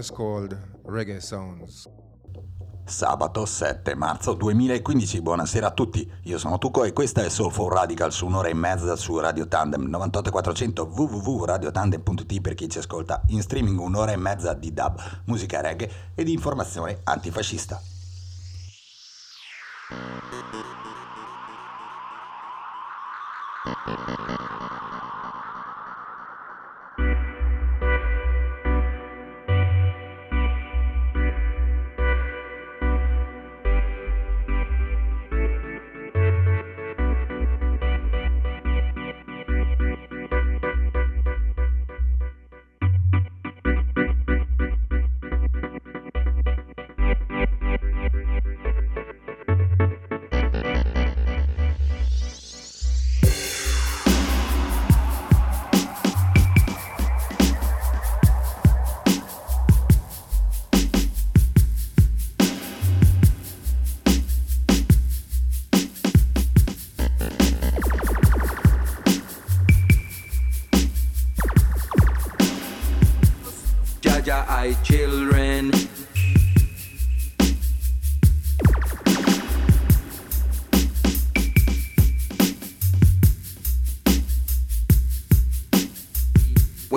Is called Reggae Sounds. Sabato 7 marzo 2015, buonasera a tutti, io sono Tuco e questa è Soulful Radical su un'ora e mezza su Radio Tandem 98400 www.radiotandem.it per chi ci ascolta in streaming un'ora e mezza di dub, musica reggae e di informazione antifascista.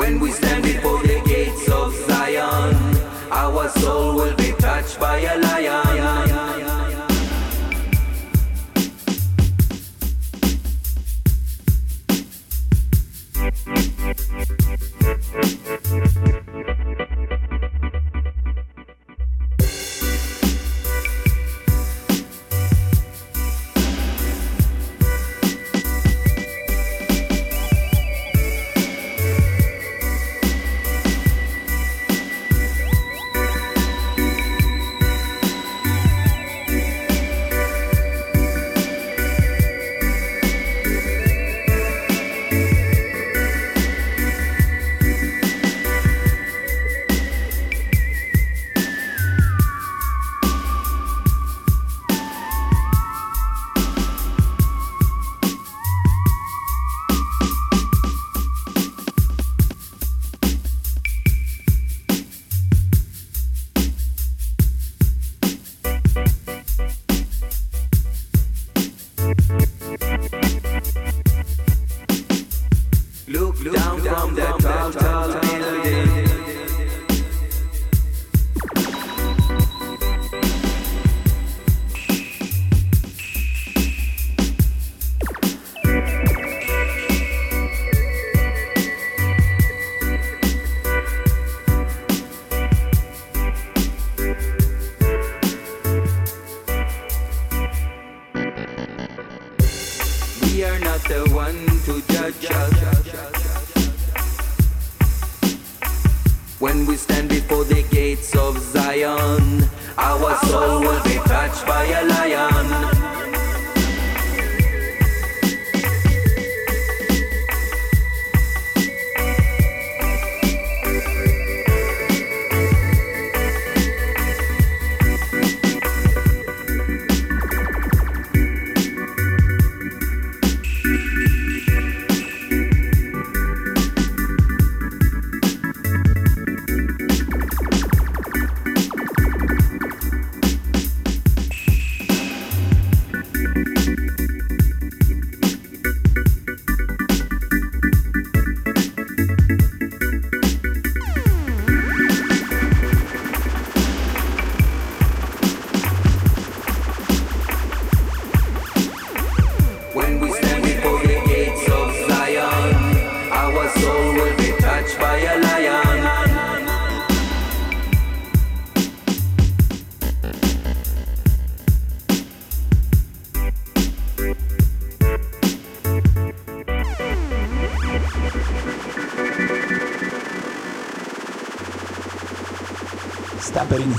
When we stand before the gates of Zion, our soul will be touched by a light.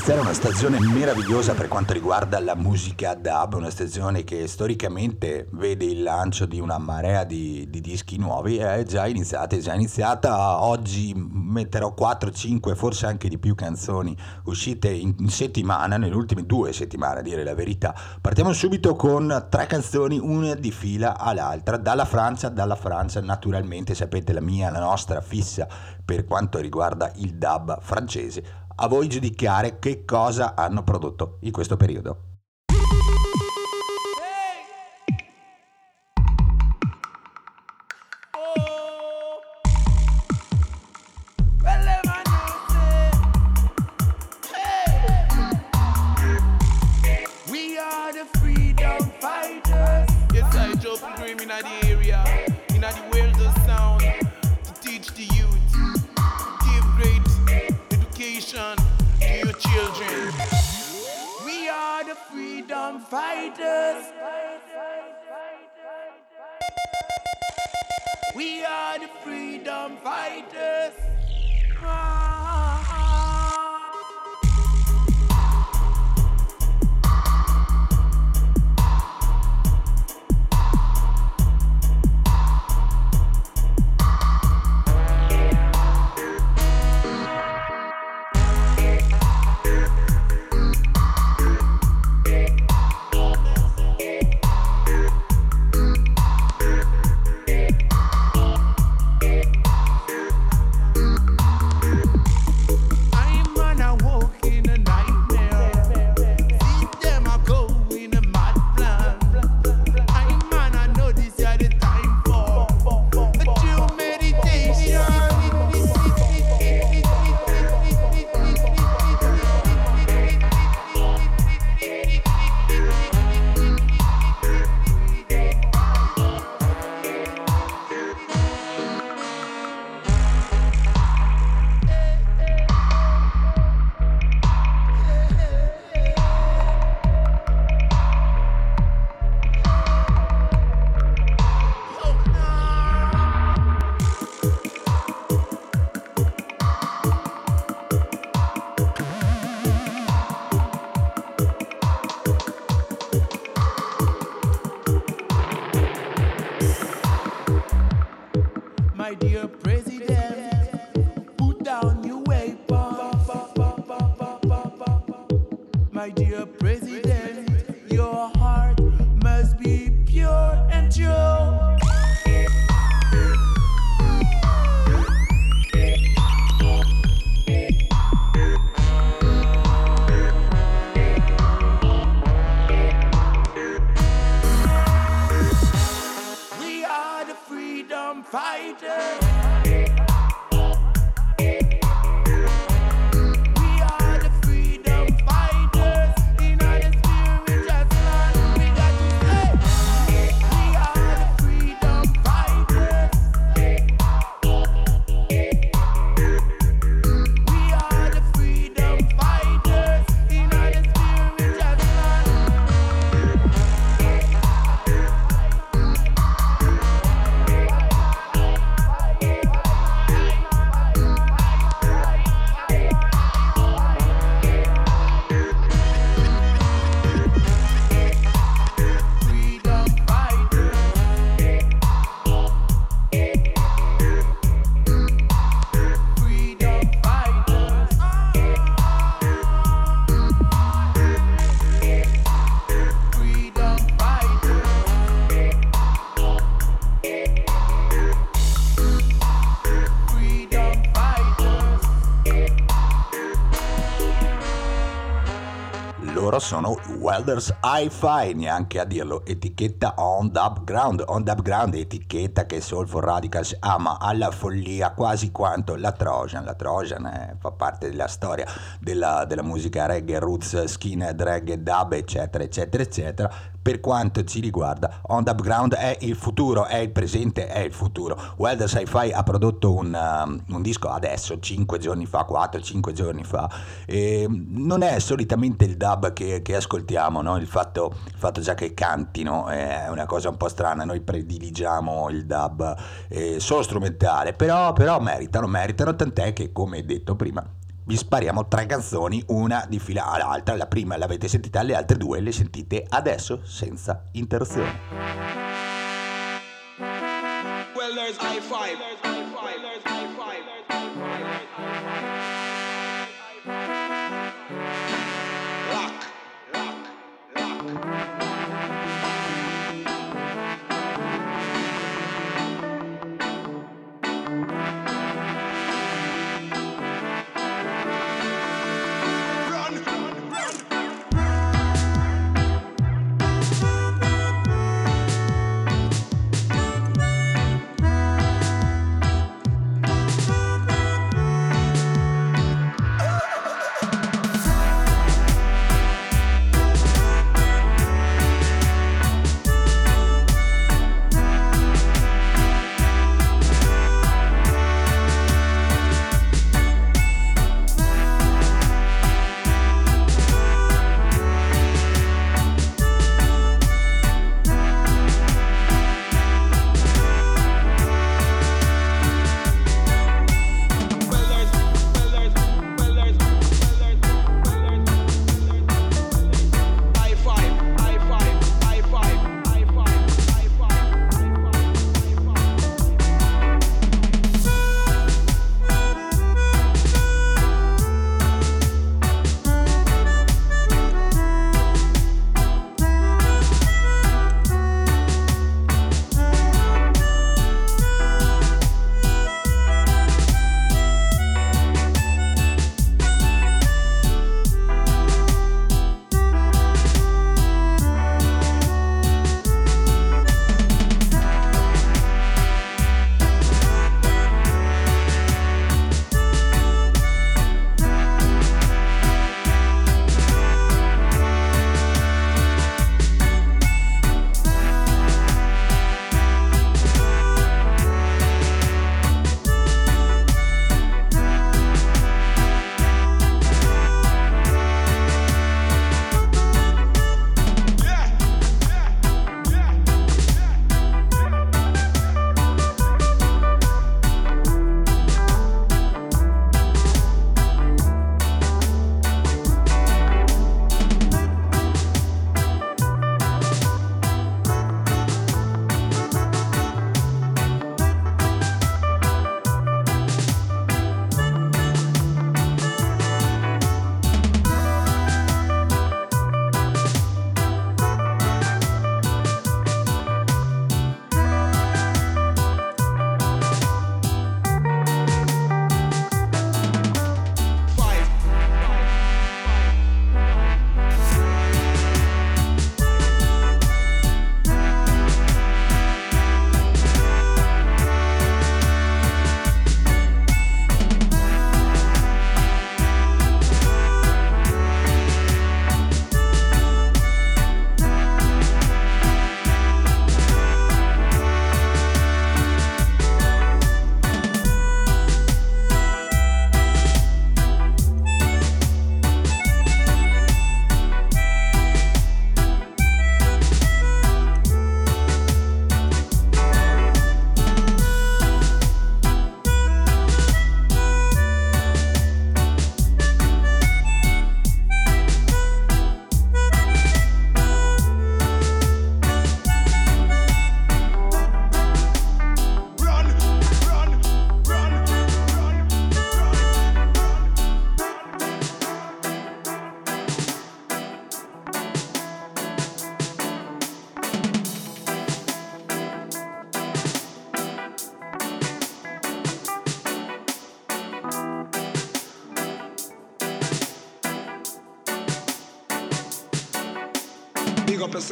Iniziare una stagione meravigliosa per quanto riguarda la musica dub, una stagione che storicamente vede il lancio di una marea di, di dischi nuovi, è già iniziata, è già iniziata, oggi metterò 4, 5, forse anche di più canzoni uscite in, in settimana, nelle ultime due settimane a dire la verità. Partiamo subito con tre canzoni, una di fila all'altra, dalla Francia, dalla Francia naturalmente sapete la mia, la nostra fissa per quanto riguarda il dub francese a voi giudicare che cosa hanno prodotto in questo periodo. Fighters. We are the freedom fighters. Sono Welders Hi-Fi, neanche a dirlo, etichetta on dub ground, on dub ground, etichetta che Soulful Radicals ama alla follia quasi quanto la Trojan, la Trojan eh, fa parte della storia della, della musica reggae, roots, skinhead, reggae, dub, eccetera, eccetera, eccetera, per quanto ci riguarda, On The Ground è il futuro, è il presente, è il futuro. Welder Sci-Fi ha prodotto un, um, un disco adesso, 5 giorni fa, 4-5 giorni fa, e non è solitamente il dub che, che ascoltiamo, no? il, fatto, il, fatto, già che cantino è una cosa un po' strana, noi prediligiamo il dub eh, solo strumentale, però, però meritano, meritano, tant'è che come detto prima vi spariamo tre canzoni, una di fila all'altra. La prima l'avete sentita, le altre due le sentite adesso senza interruzione. Well,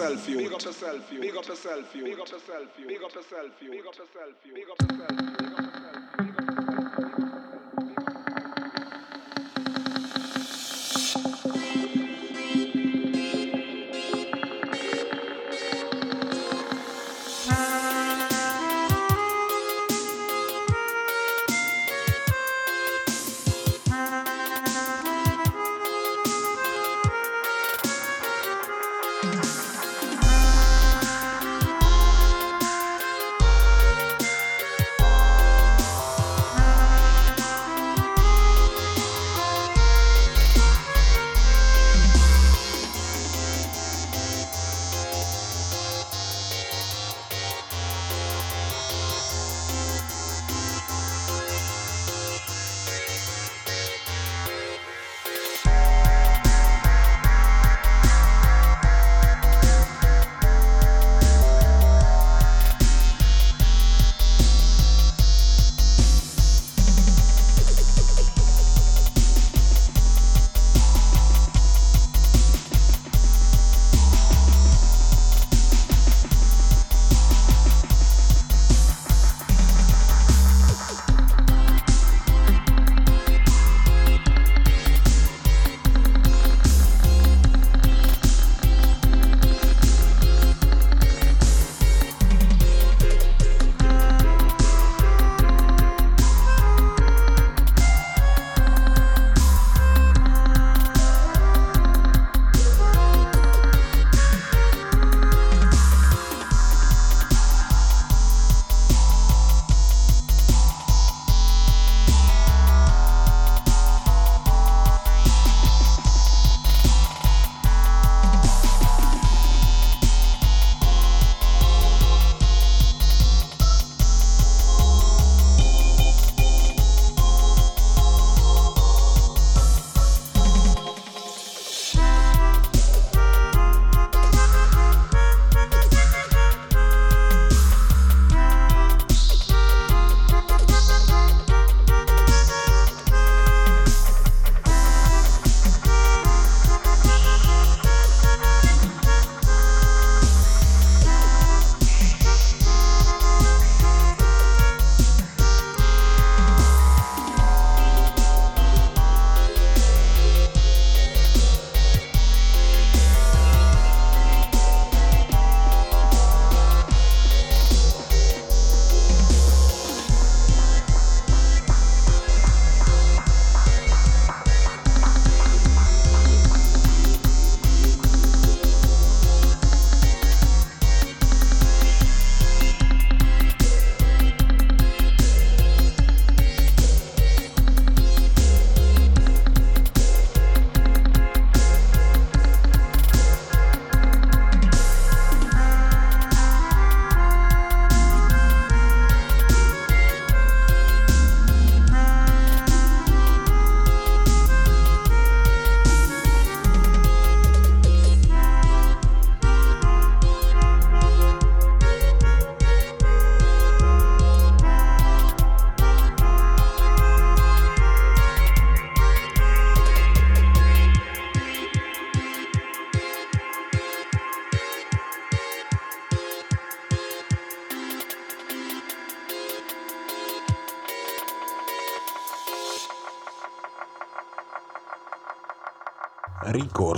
yourself, you. Big up yourself, you. Big up yourself, you. Big up yourself, you. Big up yourself, you.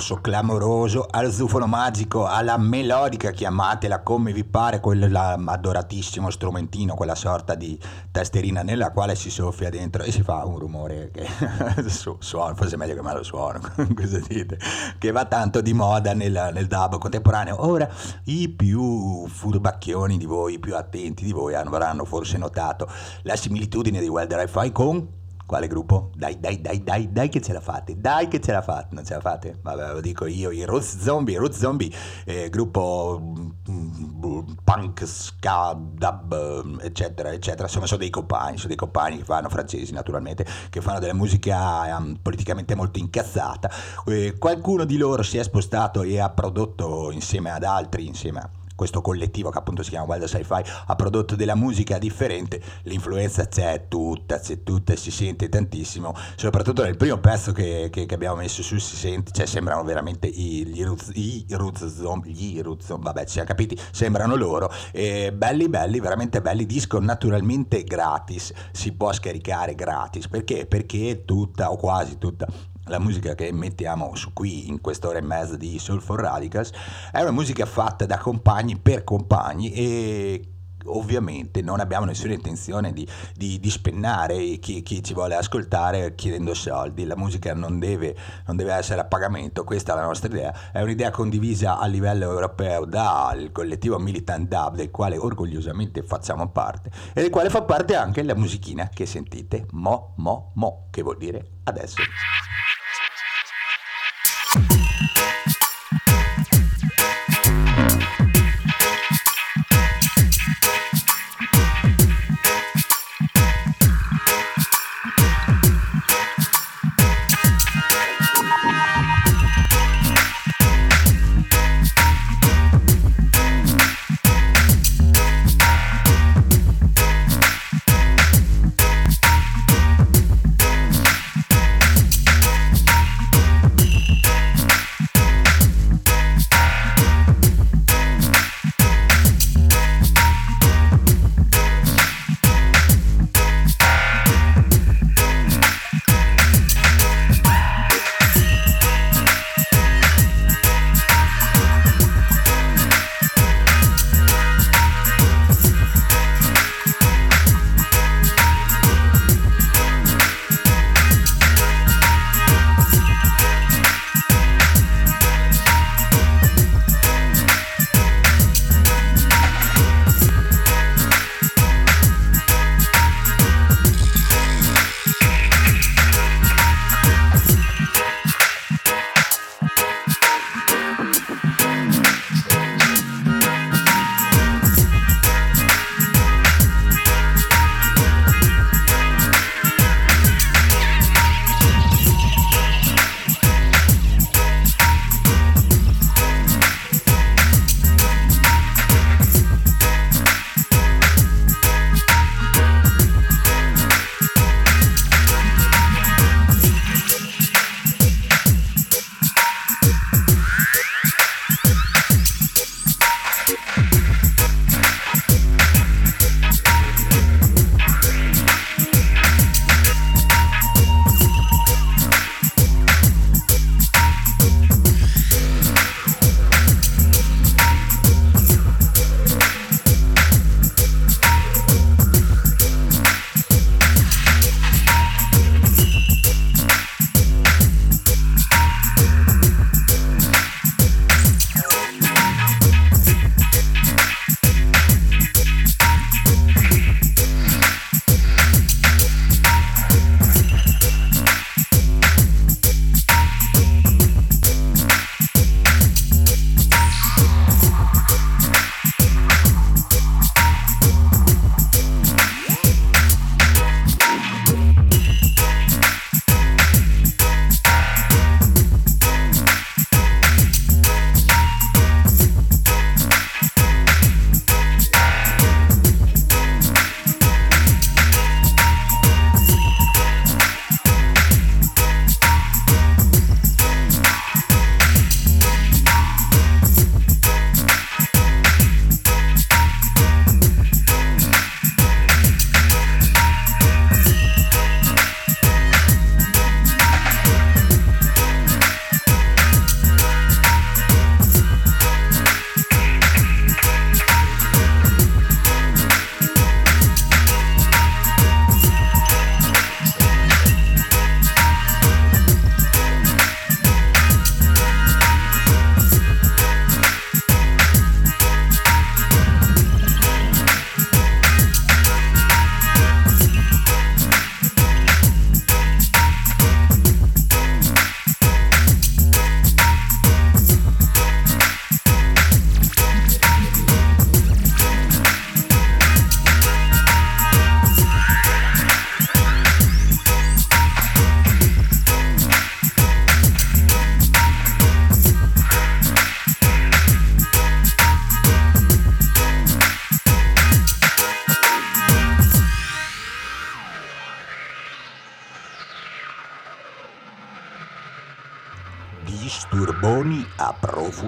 Ricorso clamoroso al zufolo magico, alla melodica, chiamatela come vi pare, quell'adoratissimo strumentino, quella sorta di tasterina nella quale si soffia dentro e si fa un rumore che su, suona, forse è meglio che me lo suono, cosa dite? Che va tanto di moda nel, nel dub contemporaneo. Ora, i più furbacchioni di voi, i più attenti di voi avranno forse notato la similitudine di Welder Hi-Fi con quale gruppo? Dai, dai, dai, dai, dai che ce la fate, dai che ce la fate, non ce la fate? Vabbè, lo dico io, i Roots Zombie, Roots Zombie, eh, gruppo mm, punk, ska, dub, eccetera, eccetera, insomma sono dei compagni, sono dei compagni che fanno, francesi naturalmente, che fanno della musica um, politicamente molto incazzata. Eh, qualcuno di loro si è spostato e ha prodotto insieme ad altri, insieme a questo collettivo che appunto si chiama Wild Sci-Fi ha prodotto della musica differente, l'influenza c'è tutta, c'è tutta e si sente tantissimo, soprattutto nel primo pezzo che, che, che abbiamo messo su si sente, cioè sembrano veramente i, gli Roots, i Roots gli Roots vabbè ci siamo capiti, sembrano loro, e belli belli, veramente belli, disco naturalmente gratis, si può scaricare gratis, perché? Perché tutta o quasi tutta la musica che mettiamo su qui in quest'ora e mezza di Soul for Radicals è una musica fatta da compagni per compagni e ovviamente non abbiamo nessuna intenzione di, di, di spennare chi, chi, ci vuole ascoltare chiedendo soldi, la musica non deve, non deve, essere a pagamento, questa è la nostra idea, è un'idea condivisa a livello europeo dal collettivo Militant Dub del quale orgogliosamente facciamo parte e del quale fa parte anche la musichina che sentite, Mo Mo Mo, che vuol dire adesso.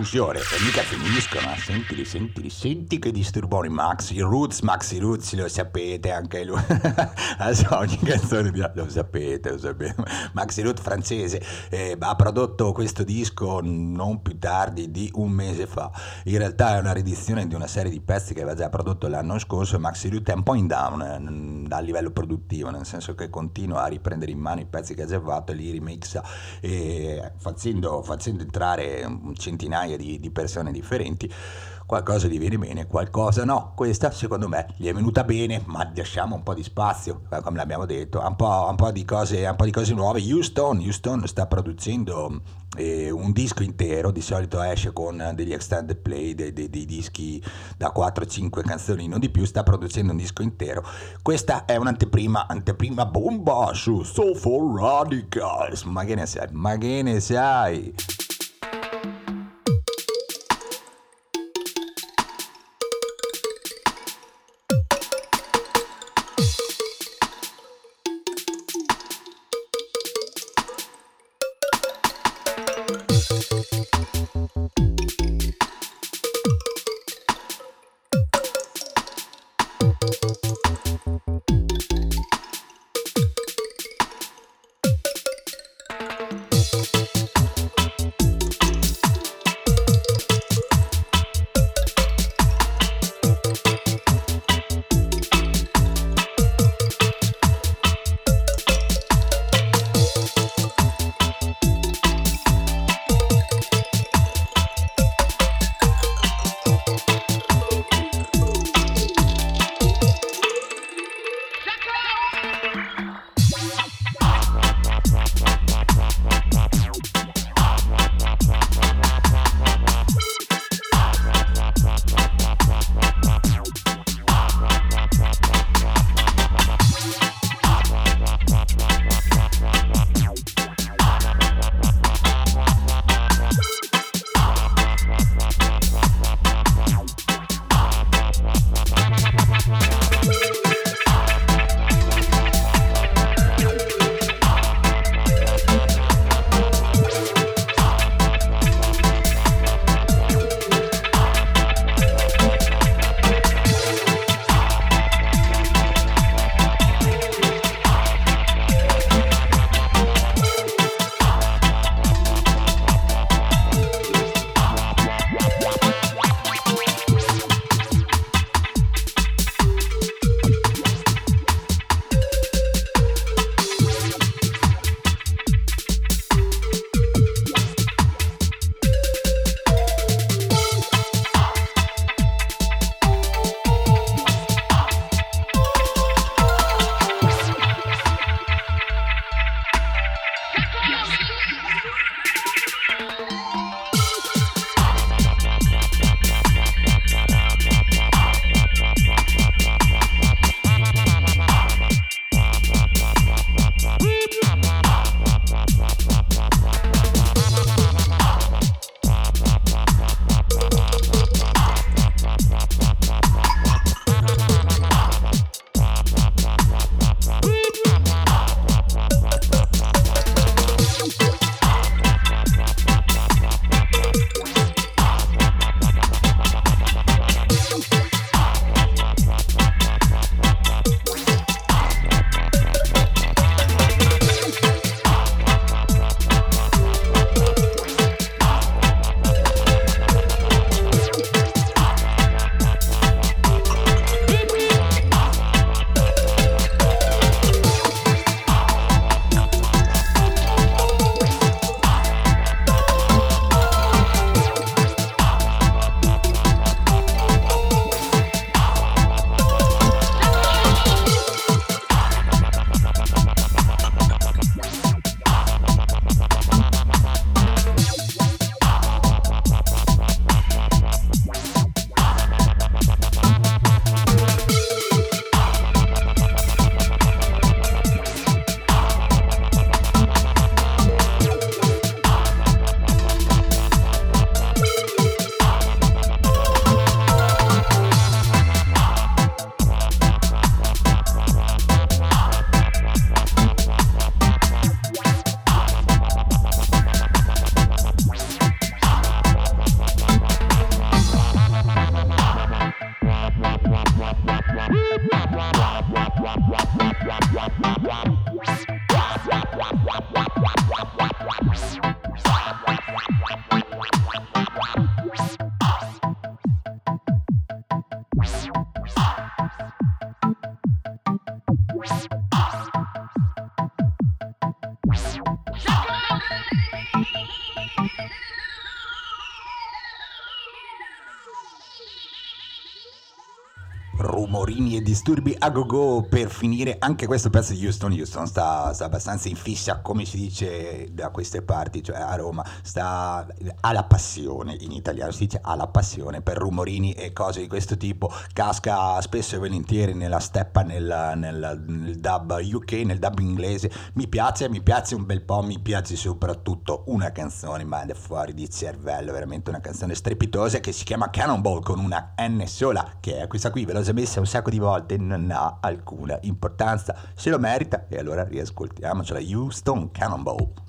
Profusione. E mica finiscono, eh. sentili, sentili, senti che disturboni. Maxi Roots, Maxi Roots, lo sapete anche lui. Adesso ogni canzone lo sapete, lo sapete. Maxi Roots francese eh, ha prodotto questo disco non più tardi di un mese fa. In realtà è una riedizione di una serie di pezzi che aveva già prodotto l'anno scorso. Maxi Roots è un po' in down eh, a livello produttivo, nel senso che continua a riprendere in mano i pezzi che ha già fatto e li remixa e facendo, facendo entrare centinaia di, di persone differenti qualcosa gli viene bene, qualcosa no. Questa secondo me gli è venuta bene, ma lasciamo un po' di spazio, eh, come l'abbiamo detto, un po', un po di, cose, un po di cose nuove. Houston, Houston sta producendo eh, un disco intero, di solito esce con degli extended play, dei, dei, dei dischi da 4-5 canzoni, non di più, sta producendo un disco intero. Questa è un'anteprima, anteprima bomba su Soulful Radicals, ma che ne sai, ma che ne sai? Disturbi a go go per finire anche questo pezzo di Houston. Houston sta, sta abbastanza in fissa, come si dice da queste parti, cioè a Roma, sta alla passione in italiano, si dice alla passione per rumorini e cose di questo tipo. Casca spesso e volentieri nella steppa, nel, nel, nel dub UK, nel dub inglese. Mi piace, mi piace un bel po', mi piace soprattutto una canzone, ma è fuori di cervello, veramente una canzone strepitosa che si chiama Cannonball con una N sola, che è questa qui, ve l'ho già messa un sacco di volte, non ha alcuna importanza, se lo merita e allora riascoltiamocela, Houston Cannonball.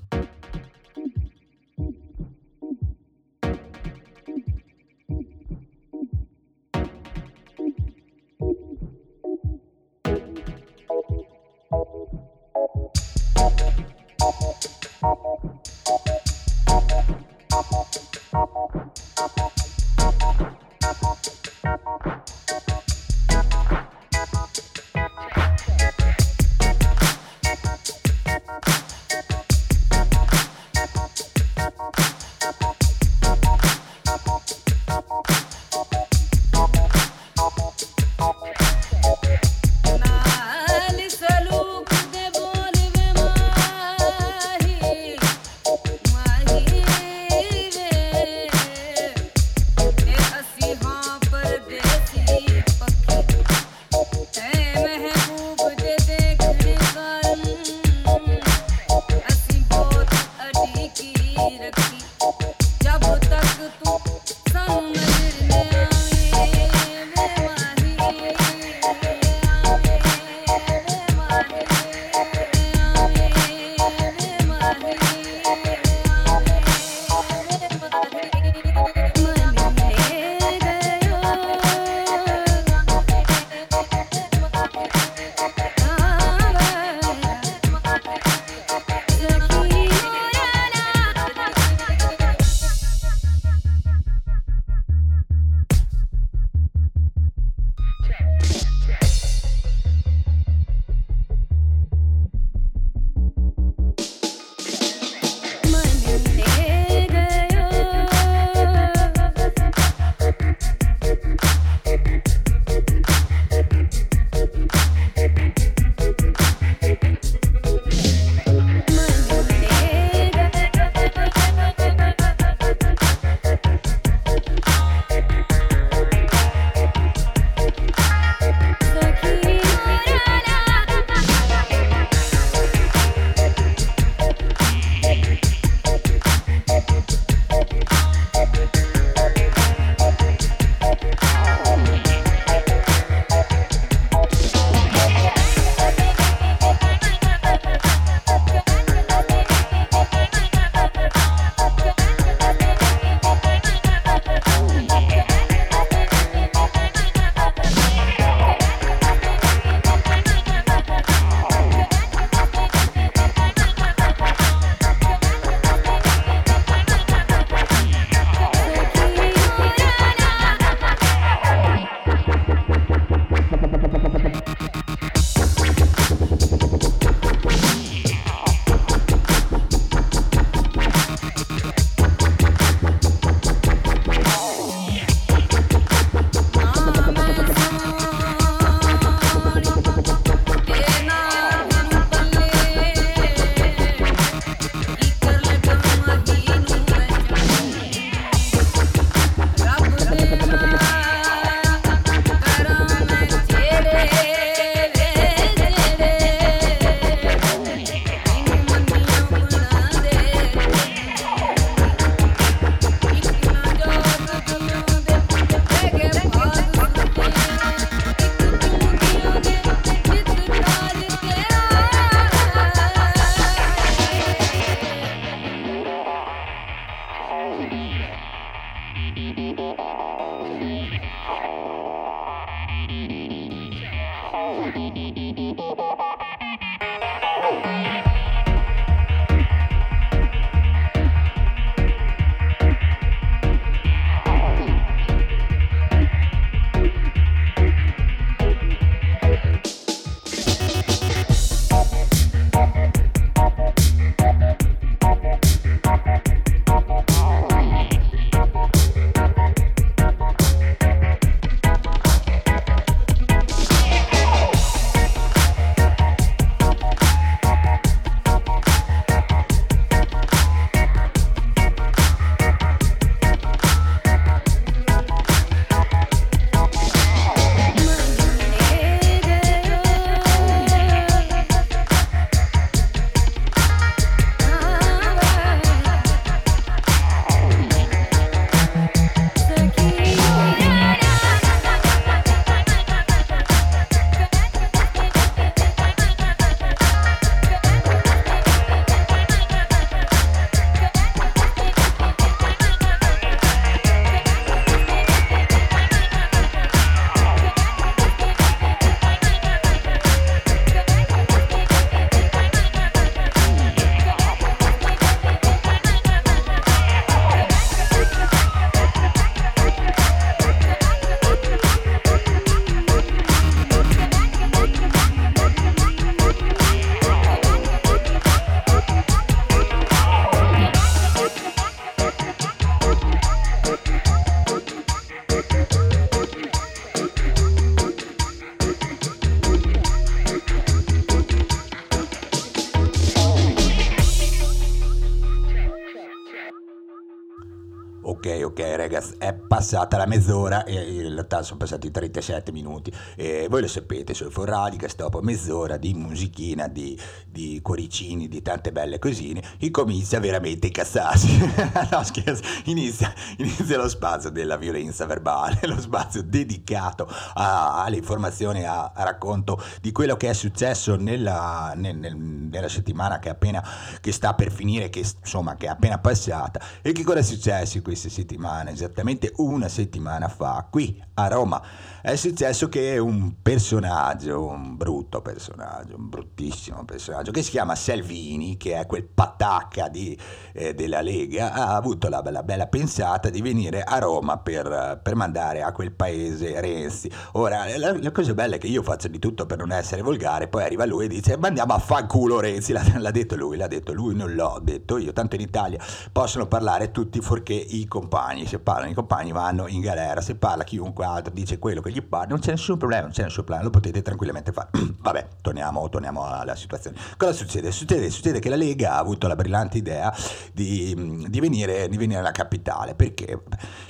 Passata la mezz'ora e in realtà sono passati 37 minuti. E voi lo sapete, sul Forradicas dopo mezz'ora di musichina, di, di cuoricini, di tante belle cosine, inizia veramente a incazzarsi. no scherzo, inizia, inizia lo spazio della violenza verbale, lo spazio dedicato a, alle informazioni, a, a, racconto di quello che è successo nella, nel, nel, nella settimana che, appena, che sta per finire, che, insomma che è appena passata. E che cosa è successo in queste settimane, esattamente una settimana fa, qui a Roma. È successo che un personaggio, un brutto personaggio, un bruttissimo personaggio, che si chiama Salvini, che è quel patacca di, eh, della Lega, ha avuto la, la, bella pensata di venire a Roma per, per mandare a quel paese Renzi. Ora, la, la, cosa bella è che io faccio di tutto per non essere volgare, poi arriva lui e dice mandiamo a fanculo Renzi, l'ha, l'ha detto lui, l'ha detto lui, non l'ho detto io, tanto in Italia possono parlare tutti fuorché i compagni, se parlano i compagni vanno in galera, se parla chiunque altro dice quello che gli pare, non c'è nessun problema, non c'è nessun problema, lo potete tranquillamente fare. Vabbè, torniamo, torniamo, alla situazione. Cosa succede? succede? Succede che la Lega ha avuto la brillante idea di, di, venire, di venire, alla capitale, perché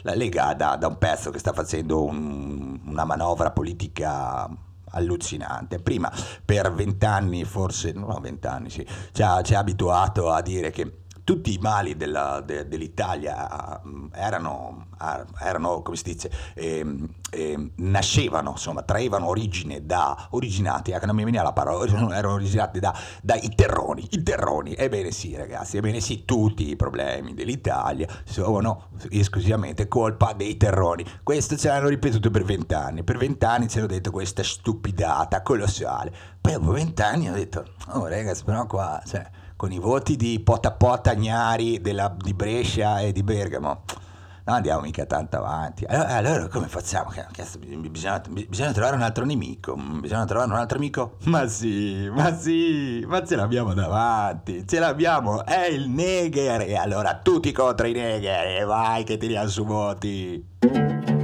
la Lega da, da un pezzo che sta facendo un, una manovra politica allucinante. Prima per vent'anni, forse, no, vent'anni sì, ci ha abituato a dire che tutti i mali della, de, dell'Italia mm, erano, erano, come si dice, eh, eh, nascevano, insomma, traevano origine da, originati, eh, non mi veniva la parola, erano originati da, dai terroni, i terroni. Ebbene sì ragazzi, ebbene sì, tutti i problemi dell'Italia sono esclusivamente colpa dei terroni. Questo ce l'hanno ripetuto per vent'anni, per vent'anni ci hanno detto questa stupidata colossale. Poi dopo vent'anni ho detto, oh ragazzi, però qua... Cioè, con i voti di Pota Pota Gnari della, di Brescia e di Bergamo non andiamo mica tanto avanti. Allora, allora come facciamo? Bisogna, bisogna, trovare un altro nemico. Bisogna trovare un altro amico? Ma sì, ma sì, ma ce l'abbiamo davanti. Ce l'abbiamo, è il Neger. E allora tutti contro i Neger. E vai che tiriamo su voti.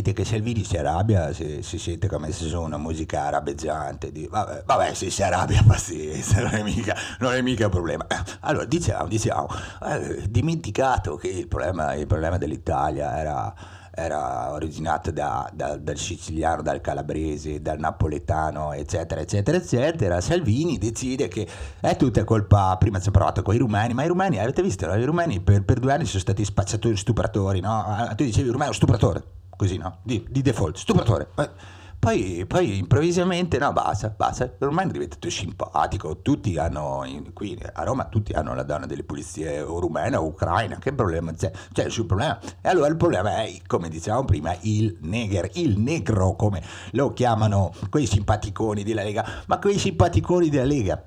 Dite che, Salvini si arrabbia, si, si sente come se sono una musica arabeggiante. Di, vabbè, vabbè, se si arrabbia, pazienza, non è mica, non è mica un problema. Allora, diciamo, diciamo, eh, dimenticato che il problema, il problema dell'Italia era era originato da, da, dal siciliano, dal calabrese, dal napoletano, eccetera, eccetera, eccetera. Salvini decide che è tutta colpa, prima ci ha provato con i rumeni, ma i rumeni, avete visto, i rumeni per, per, due anni sono stati spacciatori, stupratori, no? Ah, tu dicevi rumeno, stupratore, così, no? Di, di default, stupratore. Poi, poi, improvvisamente, no, basta, basta, ormai è diventato simpatico, tutti hanno, qui a Roma tutti hanno la donna delle pulizie o rumena o ucraina, che problema c'è? C'è il problema. E allora il problema è, come dicevamo prima, il neger, il negro, come lo chiamano quei simpaticoni della Lega, ma quei simpaticoni della Lega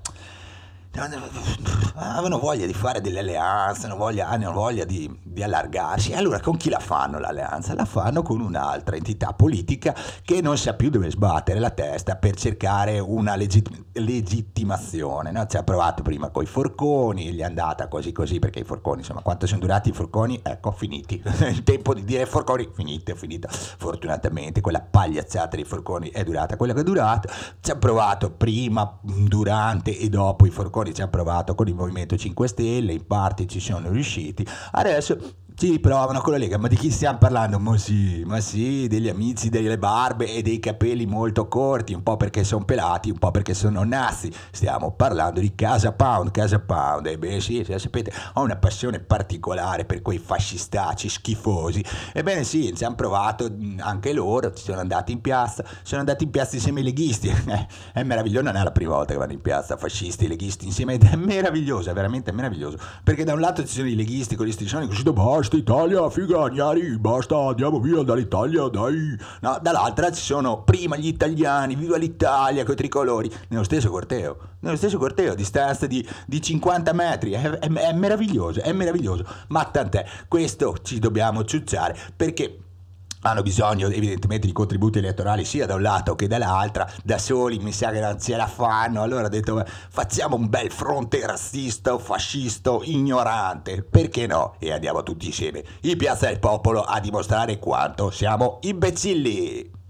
avevano voglia di fare delle alleanze, hanno voglia, hanno voglia di, di, allargarsi. Allora con chi la fanno l'alleanza? La fanno con un'altra entità politica che non sa più dove sbattere la testa per cercare una legit- legittimazione. No? Ci ha provato prima con i forconi, gli è andata così così perché i forconi, insomma, quanto sono durati i forconi? Ecco, finiti. Il tempo di dire forconi, finito, finito. Fortunatamente quella pagliazzata dei forconi è durata quella che è durata. Ci ha provato prima, durante e dopo i forconi Berlusconi ci ha provato con il Movimento 5 Stelle, in parte ci sono riusciti, adesso ci provano con la Lega, ma di chi stiamo parlando? Ma sì, ma sì, degli amici delle barbe e dei capelli molto corti, un po' perché sono pelati, un po' perché sono nazi. Stiamo parlando di Casa Pound, Casa Pound. Ebbene sì, se sapete, ho una passione particolare per quei fascistacci schifosi. Ebbene sì, ci hanno provato anche loro, ci sono andati in piazza, sono andati in piazza insieme ai leghisti. è meraviglioso, non è la prima volta che vanno in piazza fascisti e leghisti insieme, ed è meraviglioso, è veramente meraviglioso. Perché da un lato ci sono i leghisti con gli striscioni così boh, basta Italia, figa, gnari, basta, andiamo via dall'Italia, dai. No, dall'altra ci sono prima gli italiani, viva l'Italia, con i tricolori, nello stesso corteo, nello stesso corteo, a distanza di, di 50 metri, è, è, è meraviglioso, è meraviglioso, ma tant'è, questo ci dobbiamo ciucciare, perché hanno bisogno evidentemente di contributi elettorali sia da un lato che dall'altra, da soli mi sa che non ce la fanno, allora ho detto facciamo un bel fronte razzista, fascista, ignorante, perché no? E andiamo tutti insieme in Piazza del Popolo a dimostrare quanto siamo imbecilli.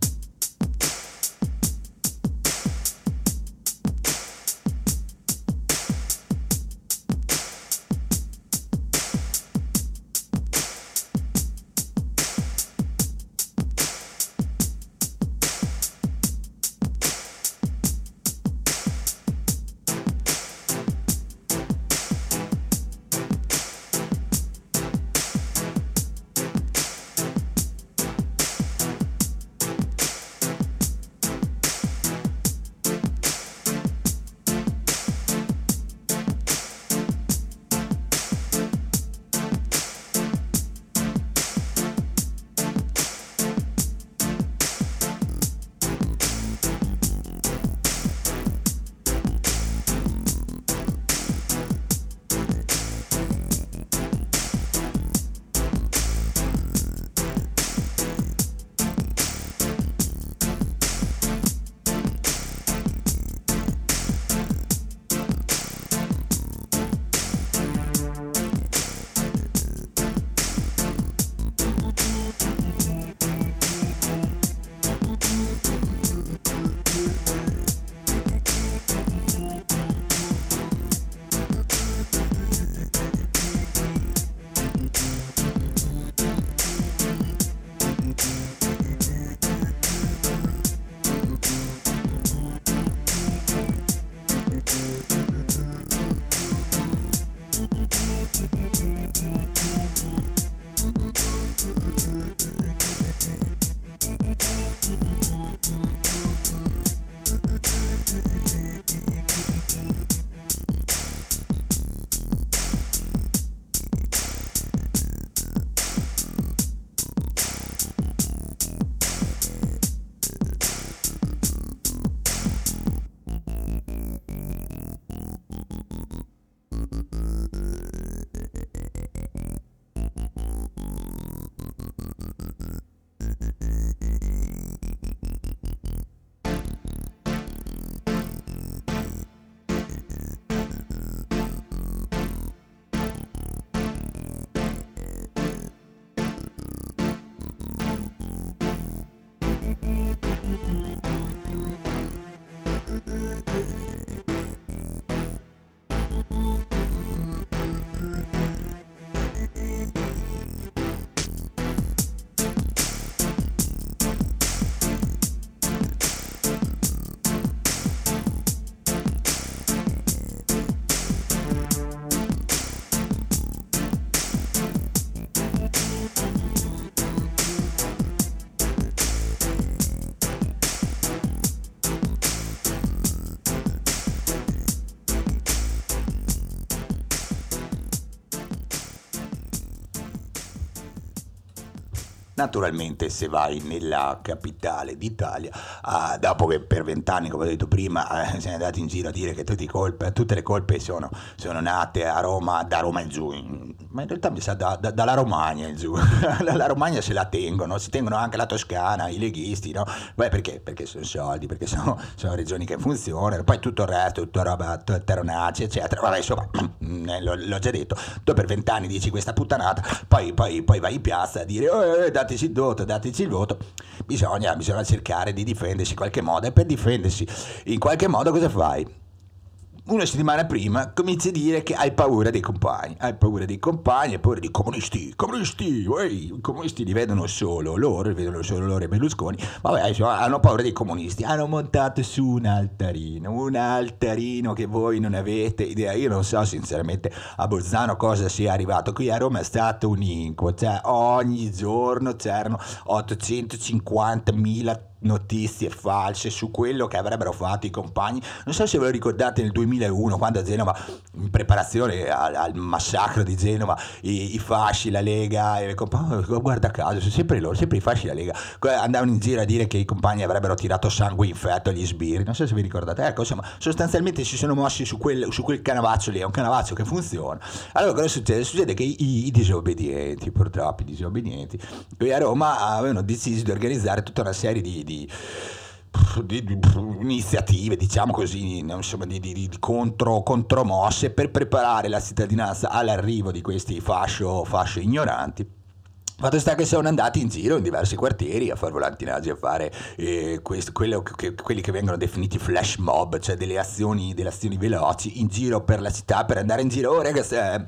Naturalmente se vai nella capitale d'Italia, ah, dopo che per vent'anni, come ho detto prima, eh, siamo andati in giro a dire che colpe, tutte le colpe sono, sono, nate a Roma, da Roma in giù, ma in realtà mi sa da, da, dalla Romagna in giù, la Romagna se la tengono, si tengono anche la Toscana, i leghisti, no? Beh, perché? Perché sono soldi, perché sono, sono regioni che funzionano, poi tutto il resto, tutta roba, terronaci, eccetera. Vabbè, insomma, eh, l'ho, già detto, tu per vent'anni dici questa puttanata, poi, poi, poi vai in piazza a dire... Eh, dateci il voto, dateci il voto, bisogna, bisogna cercare di difendersi in qualche modo e per difendersi in qualche modo cosa fai? Una settimana prima cominci a dire che hai paura dei compagni, hai paura dei compagni, hai paura dei comunisti, comunisti, uè, i comunisti li vedono solo loro, li vedono solo loro e Berlusconi, vabbè, insomma, hanno paura dei comunisti, hanno montato su un altarino, un altarino che voi non avete idea, io non so sinceramente a Bolzano cosa sia arrivato, qui a Roma è stato un incubo, cioè ogni giorno c'erano 850.000 notizie false su quello che avrebbero fatto i compagni. Non so se ve lo ricordate nel 2001, quando a Genova, in preparazione al, al massacro di Genova, i, i, fasci, la Lega, e le compagni, oh, guarda caso, sono sempre loro, sempre i fasci la Lega, andavano in giro a dire che i compagni avrebbero tirato sangue infetto agli sbirri. Non so se vi ricordate, ecco, insomma, sostanzialmente si sono mossi su quel, su quel canavaccio lì, è un canavaccio che funziona. Allora cosa succede? Succede che i, i disobbedienti, purtroppo i disobbedienti, qui a Roma avevano deciso di organizzare tutta una serie di, di di, di, di iniziative, diciamo così, insomma, di, di, contro, contromosse per preparare la cittadinanza all'arrivo di questi fascio, fascio ignoranti Fatto sta che sono andati in giro in diversi quartieri a fare volantinaggi, a fare eh, questo, che, quelli che vengono definiti flash mob, cioè delle azioni, delle azioni veloci in giro per la città per andare in giro. Oh ragazzi, eh,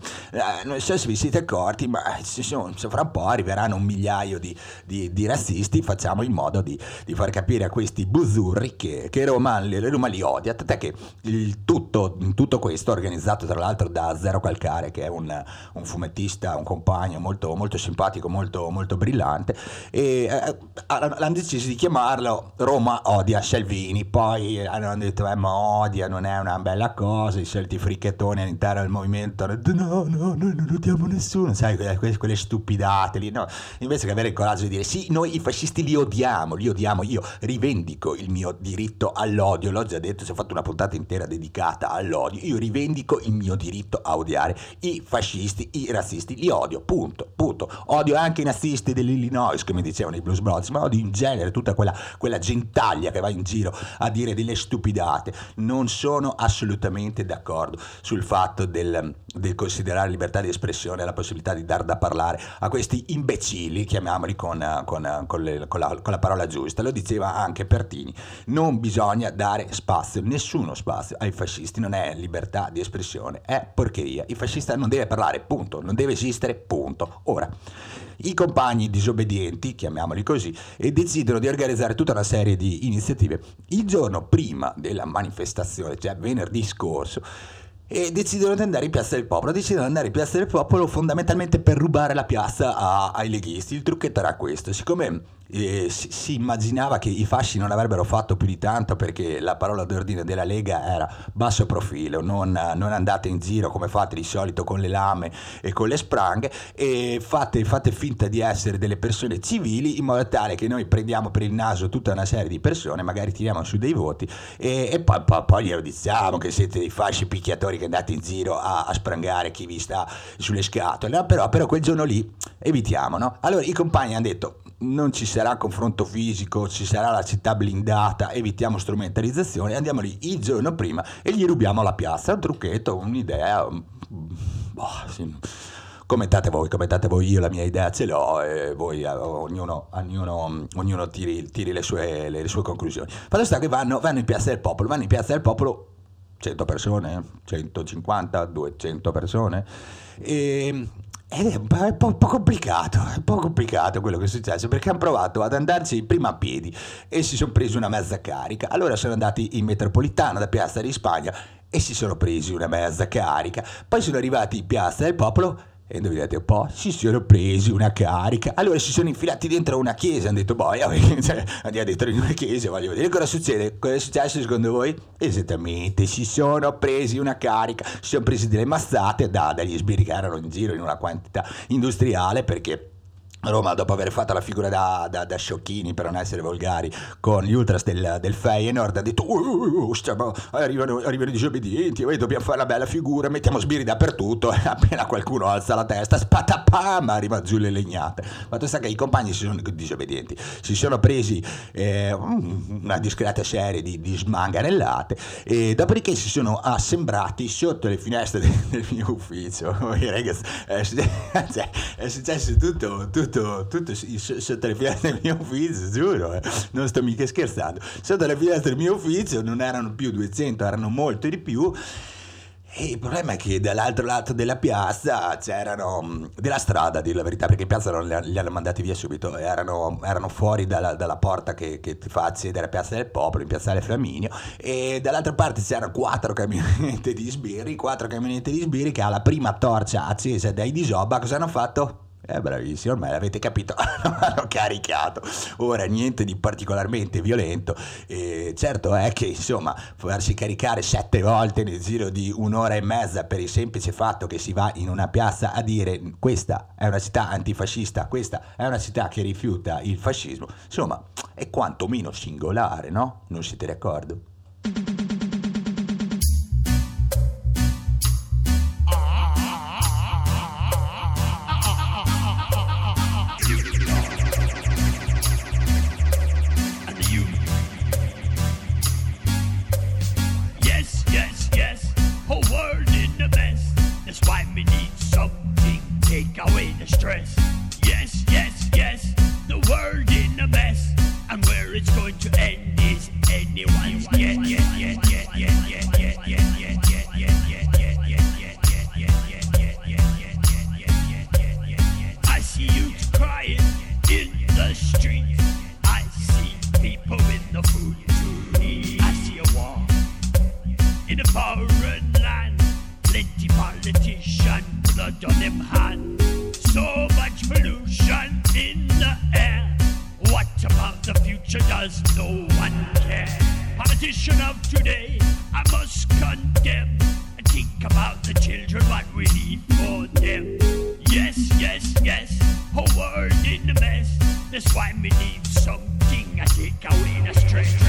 non so se vi siete accorti, ma sono, fra un po' arriveranno un migliaio di, di, di razzisti, facciamo in modo di, di, far capire a questi buzzurri che, che Roma, Roma li odia. Tant'è che tutto, tutto questo, organizzato tra l'altro da Zero Calcare, che è un, un fumettista, un compagno molto, molto simpatico, molto molto, brillante. E eh, hanno deciso di chiamarlo Roma odia Salvini poi hanno detto eh, ma odia non è una bella cosa i soliti fricchettoni all'interno del movimento hanno detto no no noi non odiamo nessuno. Sai quelle, quelle stupidate lì no? Invece che avere il coraggio di dire sì noi i fascisti li odiamo li odiamo io rivendico il mio diritto all'odio. L'ho già detto si è fatto una puntata intera dedicata all'odio. Io rivendico il mio diritto a odiare i fascisti i razzisti li odio punto punto. Odio anche anche i nazisti dell'Illinois, come dicevano i Blues Brothers, ma in genere tutta quella, quella gentaglia che va in giro a dire delle stupidate. Non sono assolutamente d'accordo sul fatto del, del considerare libertà di espressione la possibilità di dar da parlare a questi imbecilli, chiamiamoli con, con, con, le, con, la, con la parola giusta. Lo diceva anche Pertini. Non bisogna dare spazio, nessuno spazio ai fascisti, non è libertà di espressione, è porcheria. Il fascista non deve parlare, punto, non deve esistere, punto. Ora, i compagni disobbedienti, chiamiamoli così, e decidono di organizzare tutta una serie di iniziative il giorno prima della manifestazione, cioè venerdì scorso, e decidono di andare in Piazza del Popolo. Decidono di andare in Piazza del Popolo fondamentalmente per rubare la piazza a, ai leghisti. Il trucchetto era questo: siccome eh, si, si, immaginava che i fasci non avrebbero fatto più di tanto perché la parola d'ordine della Lega era basso profilo, non, non, andate in giro come fate di solito con le lame e con le spranghe e fate, fate, finta di essere delle persone civili in modo tale che noi prendiamo per il naso tutta una serie di persone, magari tiriamo su dei voti e, e poi, poi, poi glielo diciamo che siete dei fasci picchiatori che andate in giro a, a sprangare chi vi sta sulle scatole, no? però, però quel giorno lì evitiamo. No? Allora i compagni hanno detto non ci sarà confronto fisico, ci sarà la città blindata, evitiamo strumentalizzazione, andiamo lì il giorno prima e gli rubiamo la piazza. Un trucchetto, un'idea. Boh, sì. Commentate voi, commentate voi, io la mia idea ce l'ho e voi eh, ognuno, ognuno, ognuno tiri, tiri le, sue, le, sue, conclusioni. Fatto sta che vanno, vanno in Piazza del Popolo, vanno in Piazza del Popolo 100 persone, 150, 200 persone e ed è un po', un, po', complicato, un po' complicato quello che è successo perché hanno provato ad andarci prima a piedi e si sono presi una mezza carica. Allora sono andati in metropolitana da Piazza di Spagna e si sono presi una mezza carica. Poi sono arrivati in Piazza del Popolo e indovinate un po', si sono presi una carica. Allora si sono infilati dentro una chiesa, hanno detto, boia, cioè, andiamo dentro in una chiesa, voglio vedere cosa succede. Cosa è successo secondo voi? Esattamente, si sono presi una carica, si sono presi delle mazzate da, dagli sbirri che erano in giro in una quantità industriale perché Roma, dopo aver fatto la figura da, da, da sciocchini, per non essere volgari, con gli ultras del, del Feyenoord, ha detto uh, uh, uh, stiamo, arrivano, arrivano i disobbedienti, oh, dobbiamo fare una bella figura, mettiamo sbirri dappertutto, e appena qualcuno alza la testa, spatapam, arriva giù le legnate. Fatto sta che i compagni si sono disobbedienti, si sono presi eh, una discreta serie di, di smanganellate e dopodiché si sono assembrati sotto le finestre del, del mio ufficio. Ragazzi, cioè, è successo tutto, tutto tutto, tutto sotto le finestre del mio ufficio, giuro, eh. non sto mica scherzando. Sotto le finestre del mio ufficio non erano più 200, erano molto di più. E il problema è che dall'altro lato della piazza c'erano, mm, della strada a dire la verità, perché in piazza non li, hanno mandati via subito, erano, erano fuori dalla, dalla porta che, che, ti fa accedere a Piazza del Popolo, in Piazzale Flaminio, e dall'altra parte c'erano quattro camionette di sbirri, quattro camionette di sbirri che alla prima torcia accesa dai disobba cosa hanno fatto? Eh, bravissimo, ormai l'avete capito, hanno caricato. Ora niente di particolarmente violento. E certo è che insomma farsi caricare sette volte nel giro di un'ora e mezza per il semplice fatto che si va in una piazza a dire questa è una città antifascista, questa è una città che rifiuta il fascismo, insomma è quantomeno singolare, no? Non siete d'accordo? Something I take out in a stretch.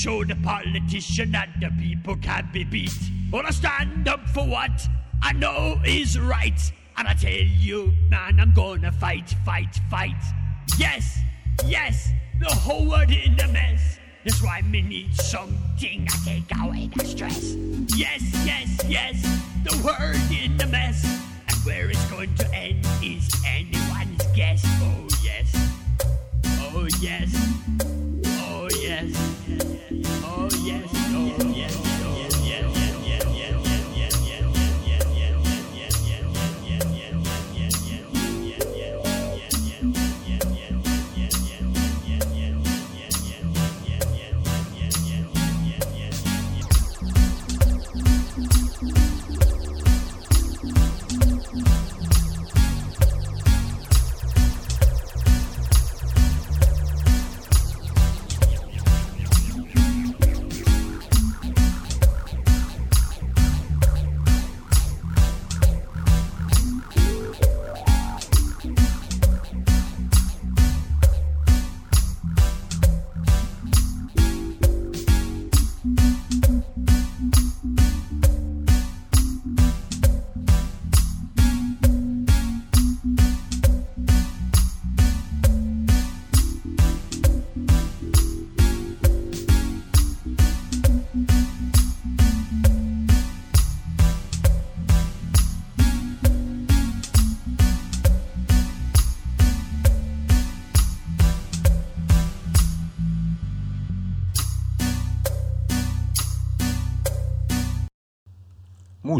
Show the politician that the people can't be beat. Wanna stand up for what I know is right. And I tell you, man, I'm gonna fight, fight, fight. Yes, yes, the whole world in a mess. That's why me need something to take away the stress. Yes, yes, yes, the world in a mess. And where it's going to end is anyone's guess. Oh, Oh, yes. Oh, yes. Oh, yes. Oh, yes. Oh,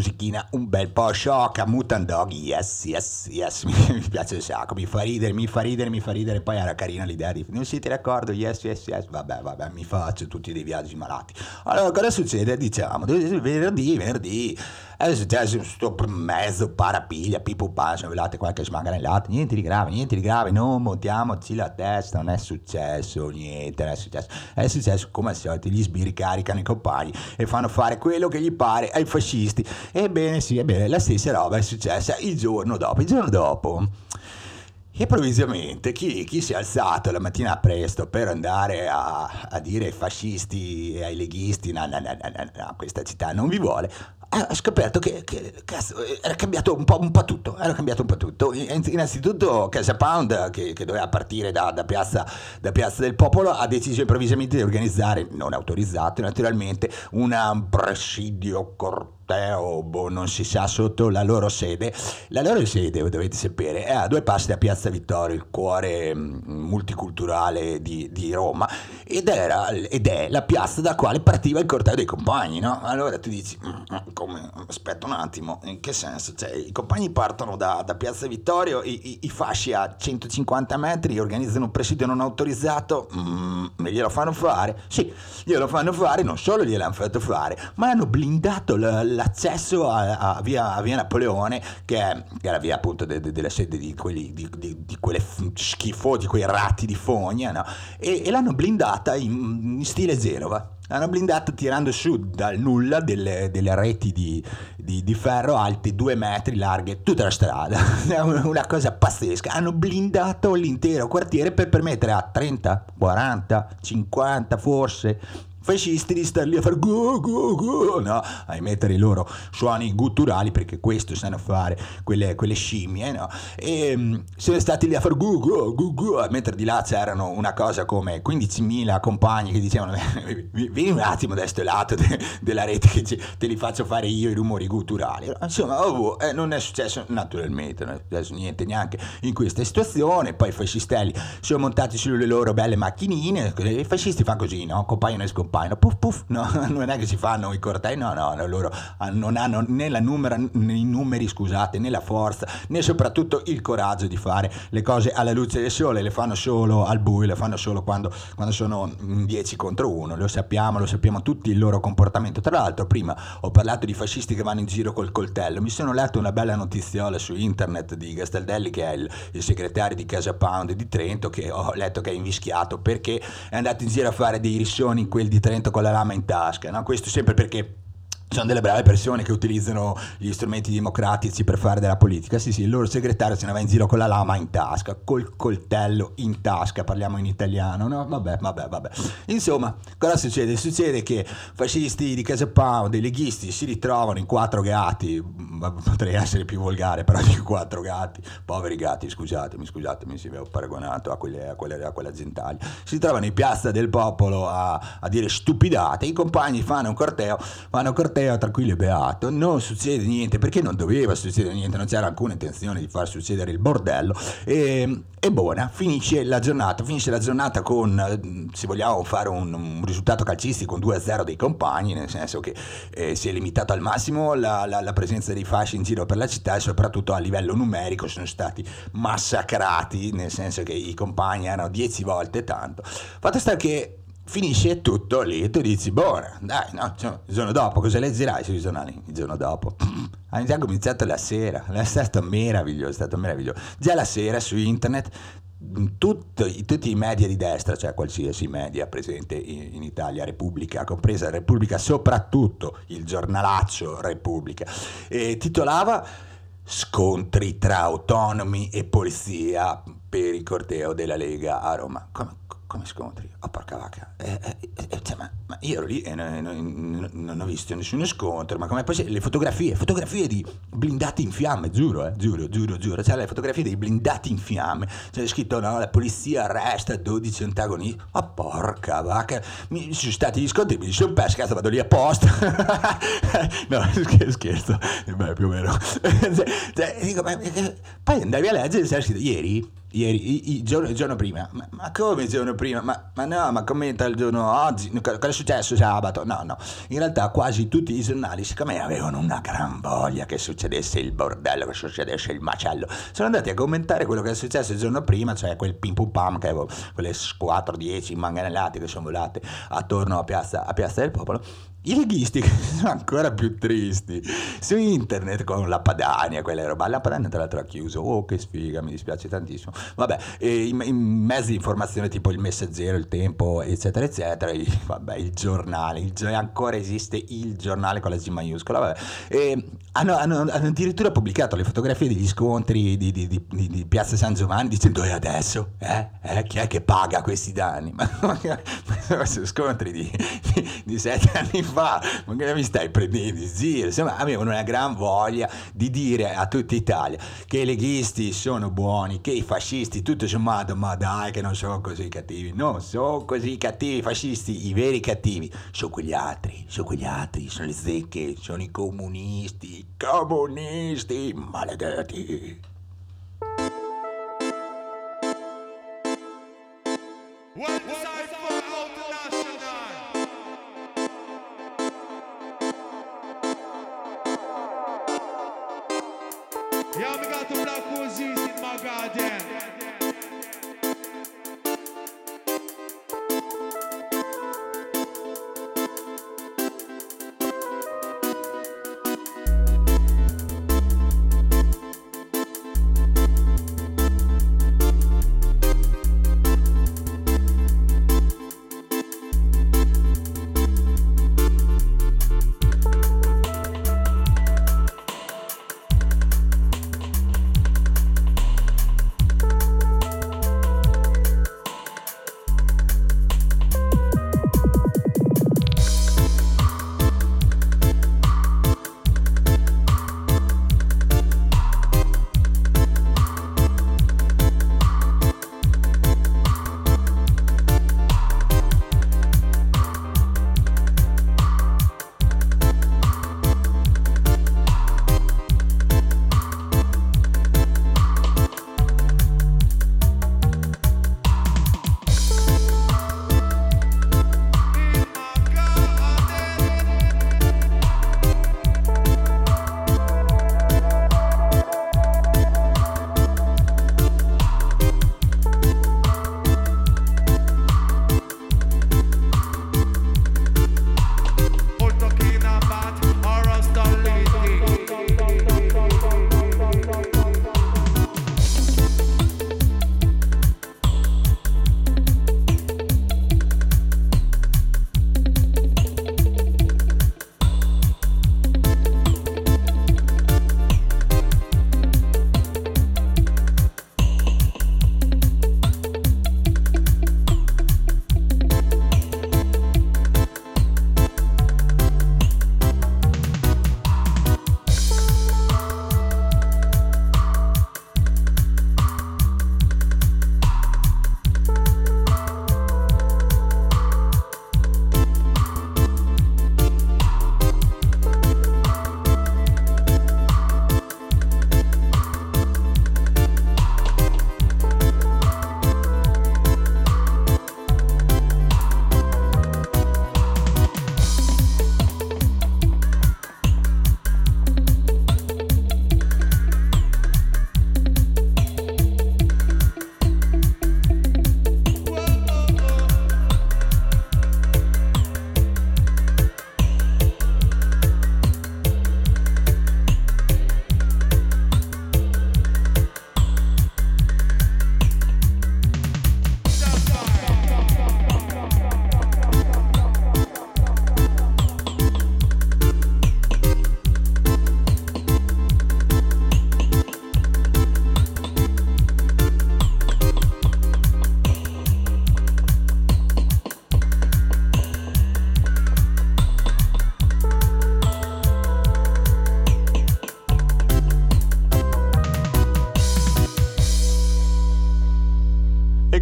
musichina un bel po' sciocca, Mutant Dog, yes, yes, yes, mi piace un sacco, mi fa ridere, mi fa ridere, mi fa ridere, poi era carina l'idea di non siete d'accordo, yes, yes, yes, vabbè, vabbè, mi faccio tutti dei viaggi malati. Allora, cosa succede? Diciamo, venerdì, venerdì, è successo questo mezzo parapiglia, pipo passo, velate qualche smanga nell'altro, niente di grave, niente di grave, non montiamoci la testa, non è successo niente, non è successo, è successo come al solito, gli sbirri caricano i compagni e fanno fare quello che gli pare ai fascisti. Ebbene sì, ebbene, la stessa roba è successa il giorno dopo, il giorno dopo. Improvvisamente chi, chi, si è alzato la mattina presto per andare a, a dire ai fascisti e ai leghisti no, no, no, no, questa città non vi vuole, ha scoperto che, che cazzo, era cambiato un po', un po', tutto, era cambiato un po' tutto. Innanzitutto Casa Pound, che, che doveva partire da, da, piazza, da, piazza, del Popolo, ha deciso improvvisamente di organizzare, non autorizzato naturalmente, un presidio corteo boh, non si sa sotto la loro sede. La loro sede, dovete sapere, è a due passi da Piazza Vittorio, il cuore mm, multiculturale di, di Roma, ed, era, ed, è la piazza da quale partiva il corteo dei compagni, no? Allora tu dici, mm, mm, come, aspetta un attimo, in che senso? Cioè, i compagni partono da, da Piazza Vittorio, i, i, i, fasci a 150 metri organizzano un presidio non autorizzato, mm, glielo fanno fare? Sì, glielo fanno fare, non solo gliel'hanno fatto fare, ma hanno blindato la l'accesso a, a, via, a, via, Napoleone, che è la via appunto de, de, della sede di, quelli, di, di, di quelle schifo, di quei ratti di fogna, no? e, e, l'hanno blindata in, in stile Genova l'hanno blindata tirando su dal nulla delle, delle reti di, di, di, ferro alte due metri larghe tutta la strada. È una cosa pazzesca. Hanno blindato l'intero quartiere per permettere a 30 40 50 forse fascisti di star lì a fare gu gu gu, no? a emettere i loro suoni gutturali perché questo sanno fare quelle, quelle scimmie, no? E um, sono stati lì a fare gu gu gu gu, mentre di là c'erano una cosa come 15.000 compagni che dicevano vieni un attimo da questo lato de, della rete che te li faccio fare io i rumori gutturali. Insomma, oh, eh, non è successo naturalmente, non è successo niente neanche in questa situazione, poi i fascistelli sono montati sulle loro belle macchinine, i fascisti fanno così, no? Compaiono e scompaiono compaiono, puff puff, no, non è che si fanno i cortei, no, no, no loro non hanno né, la numera, né i numeri, scusate, né la forza, né soprattutto il coraggio di fare le cose alla luce del sole, le fanno solo al buio, le fanno solo quando, quando sono 10 contro 1, lo sappiamo, lo sappiamo tutti il loro comportamento. Tra l'altro prima ho parlato di fascisti che vanno in giro col coltello, mi sono letto una bella notiziola su internet di Gastaldelli che è il, il segretario di Casa Pound di Trento che ho letto che è invischiato perché è andato in giro a fare dei rissoni in quel di Trento con la lama in tasca, no? questo sempre perché sono delle brave persone che utilizzano gli strumenti democratici per fare della politica. Sì, sì, il loro segretario se ne va in giro con la lama in tasca, col coltello in tasca, parliamo in italiano, no? Vabbè, vabbè, vabbè. Insomma, cosa succede? Succede che fascisti di Casa Pound, dei leghisti, si ritrovano in quattro gatti, potrei essere più volgare, però di quattro gatti, poveri gatti, scusatemi, scusatemi se vi ho paragonato a quelle, a quelle, a quella gentaglia. Si trovano in piazza del popolo a, a dire stupidate, i compagni fanno un corteo, fanno un corteo Matteo tranquillo e beato, non succede niente perché non doveva succedere niente, non c'era alcuna intenzione di far succedere il bordello e, e buona, finisce la giornata, finisce la giornata con, se vogliamo fare un, un risultato calcistico, un 2-0 dei compagni, nel senso che eh, si è limitato al massimo la, la, la, presenza dei fasci in giro per la città e soprattutto a livello numerico sono stati massacrati, nel senso che i compagni erano 10 volte tanto. Fatto sta che finisce tutto lì, tu dici, buona, dai, no, cioè, il giorno dopo, cosa leggerai sui giornali il giorno dopo? Ha già cominciato la sera, è stato meraviglioso, è stato meraviglioso. Già la sera su internet tutti, tutti, i media di destra, cioè qualsiasi media presente in, in, Italia, Repubblica, compresa Repubblica, soprattutto il giornalaccio Repubblica, eh, titolava Scontri tra autonomi e polizia per il corteo della Lega a Roma. Come, come scontri? Oh porca vacca, eh, eh, eh, cioè, ma, ma, io ero lì e non, non, non, ho visto nessuno scontro, ma come possibile? Le fotografie, fotografie di blindati in fiamme, giuro, eh, giuro, giuro, giuro, cioè le fotografie dei blindati in fiamme, c'è scritto no, la polizia arresta 12 antagonisti, oh porca vacca, mi sono stati gli scontri, mi sono pescato, vado lì apposta, no scherzo, scherzo, beh più o meno, cioè, dico, ma, poi andavi a leggere, c'era scritto ieri Ieri, i- i- giorno, il giorno prima, ma, ma come il giorno prima? Ma, ma no, ma commenta il giorno oggi, cosa è successo sabato? No, no, in realtà quasi tutti i giornali, siccome avevano una gran voglia che succedesse il bordello, che succedesse il macello, sono andati a commentare quello che è successo il giorno prima, cioè quel pim pum pam, che avevo, quelle 4-10 manganellate che sono volate attorno a piazza, a piazza del Popolo. I leghisti sono ancora più tristi su internet con la Padania, quella roba. La Padania tra l'altro ha chiuso. Oh, che sfiga, mi dispiace tantissimo. Vabbè, e in, in mezzi di informazione tipo il Messaggero, il Tempo, eccetera, eccetera. il- vabbè, il giornale, il, ancora esiste il giornale con la G maiuscola. Vabbè. E hanno, hanno- hanno addirittura pubblicato le fotografie degli scontri di, di- di- di- Piazza San Giovanni dicendo: E adesso? Eh? Eh? Chi è che paga questi danni? Ma, ma, ma sono scontri di, di sette anni fa, ma che mi stai prendendo in? Insomma, avevano una gran voglia di dire a tutta Italia che i leghisti sono buoni, che i fascisti, tutto sommato, ma dai che non sono così cattivi, non sono così cattivi i fascisti, i veri cattivi sono quegli altri, sono quegli altri, sono le zecche, sono i comunisti, i comunisti, maledetti.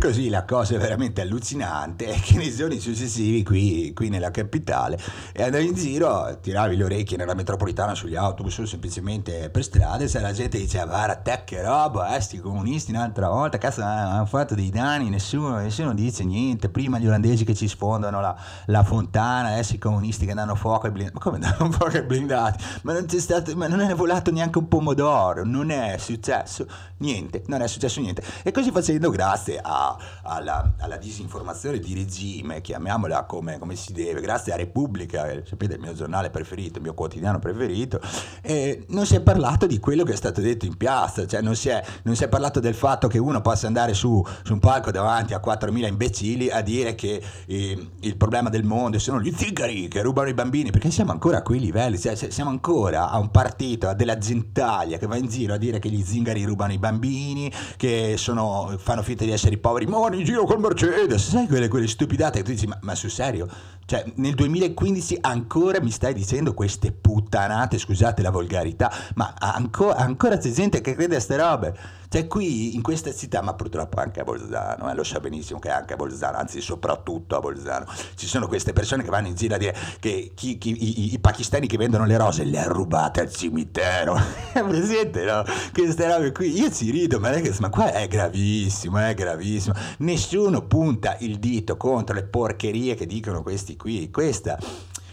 Così la cosa veramente allucinante è che nei giorni successivi qui, qui nella capitale e andare in giro, tiravi le orecchie nella metropolitana sugli autobus o semplicemente per strada e la gente diceva guarda te che roba, eh, sti comunisti un'altra volta, cazzo hanno fatto dei danni, nessuno, nessuno dice niente, prima gli olandesi che ci sfondano la, la fontana, adesso i comunisti che danno fuoco ai blindati, ma come danno fuoco ai blindati? Ma non, c'è stato, ma non è volato neanche un pomodoro, non è successo niente, non è successo niente. E così facendo, grazie a, alla, alla, disinformazione di regime, chiamiamola come, come, si deve, grazie a Repubblica, eh, sapete il mio giornale preferito, il mio quotidiano preferito, eh, non si è parlato di quello che è stato detto in piazza, cioè non si è, non si è parlato del fatto che uno possa andare su, su, un palco davanti a 4.000 imbecilli a dire che eh, il problema del mondo sono gli zingari che rubano i bambini, perché siamo ancora a quei livelli, cioè, siamo ancora a un partito, a della gentaglia che va in giro a dire che gli zingari rubano i bambini, che sono, fanno finta di essere i poveri, vanno in giro col Mercedes, sai quelle, quelle stupidate che tu dici, ma, ma sul serio? Cioè, nel 2015 ancora mi stai dicendo queste puttanate, scusate la volgarità, ma ancora, ancora c'è gente che crede a ste robe. Cioè, qui in questa città, ma purtroppo anche a Bolzano, eh, lo sa benissimo che anche a Bolzano, anzi soprattutto a Bolzano, ci sono queste persone che vanno in giro a dire che chi, chi, i, i, pakistani che vendono le rose le ha rubate al cimitero. È presente, no? Queste robe qui, io ci rido, ma, che, ma qua è gravissimo, è gravissimo. Nessuno punta il dito contro le porcherie che dicono questi qui. Questa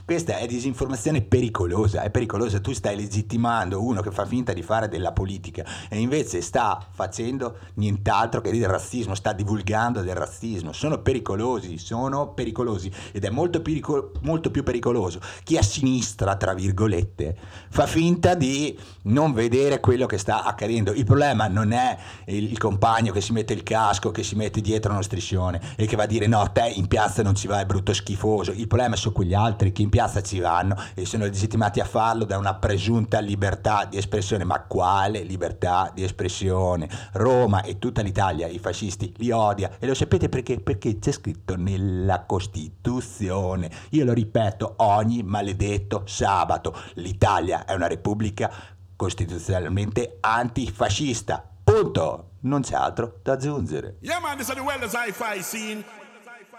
questa è disinformazione pericolosa, è pericolosa, tu stai legittimando uno che fa finta di fare della politica e invece sta facendo nient'altro che del razzismo, sta divulgando del razzismo, sono pericolosi, sono pericolosi ed è molto, pericolo, molto più pericoloso chi a sinistra, tra virgolette, fa finta di non vedere quello che sta accadendo. Il problema non è il, compagno che si mette il casco, che si mette dietro uno striscione e che va a dire no, te in piazza non ci vai, brutto schifoso, il problema sono quegli altri che in piazza ci vanno e sono legittimati a farlo da una presunta libertà di espressione. Ma quale libertà di espressione? Roma e tutta l'Italia, i fascisti, li odia. E lo sapete perché? Perché c'è scritto nella Costituzione. Io lo ripeto ogni maledetto sabato. L'Italia è una repubblica costituzionalmente antifascista. Punto. Non c'è altro da aggiungere. Yeah man, this is the wellness hi-fi scene.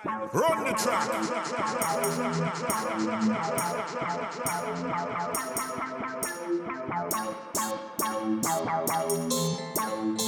Run the track. Run the track.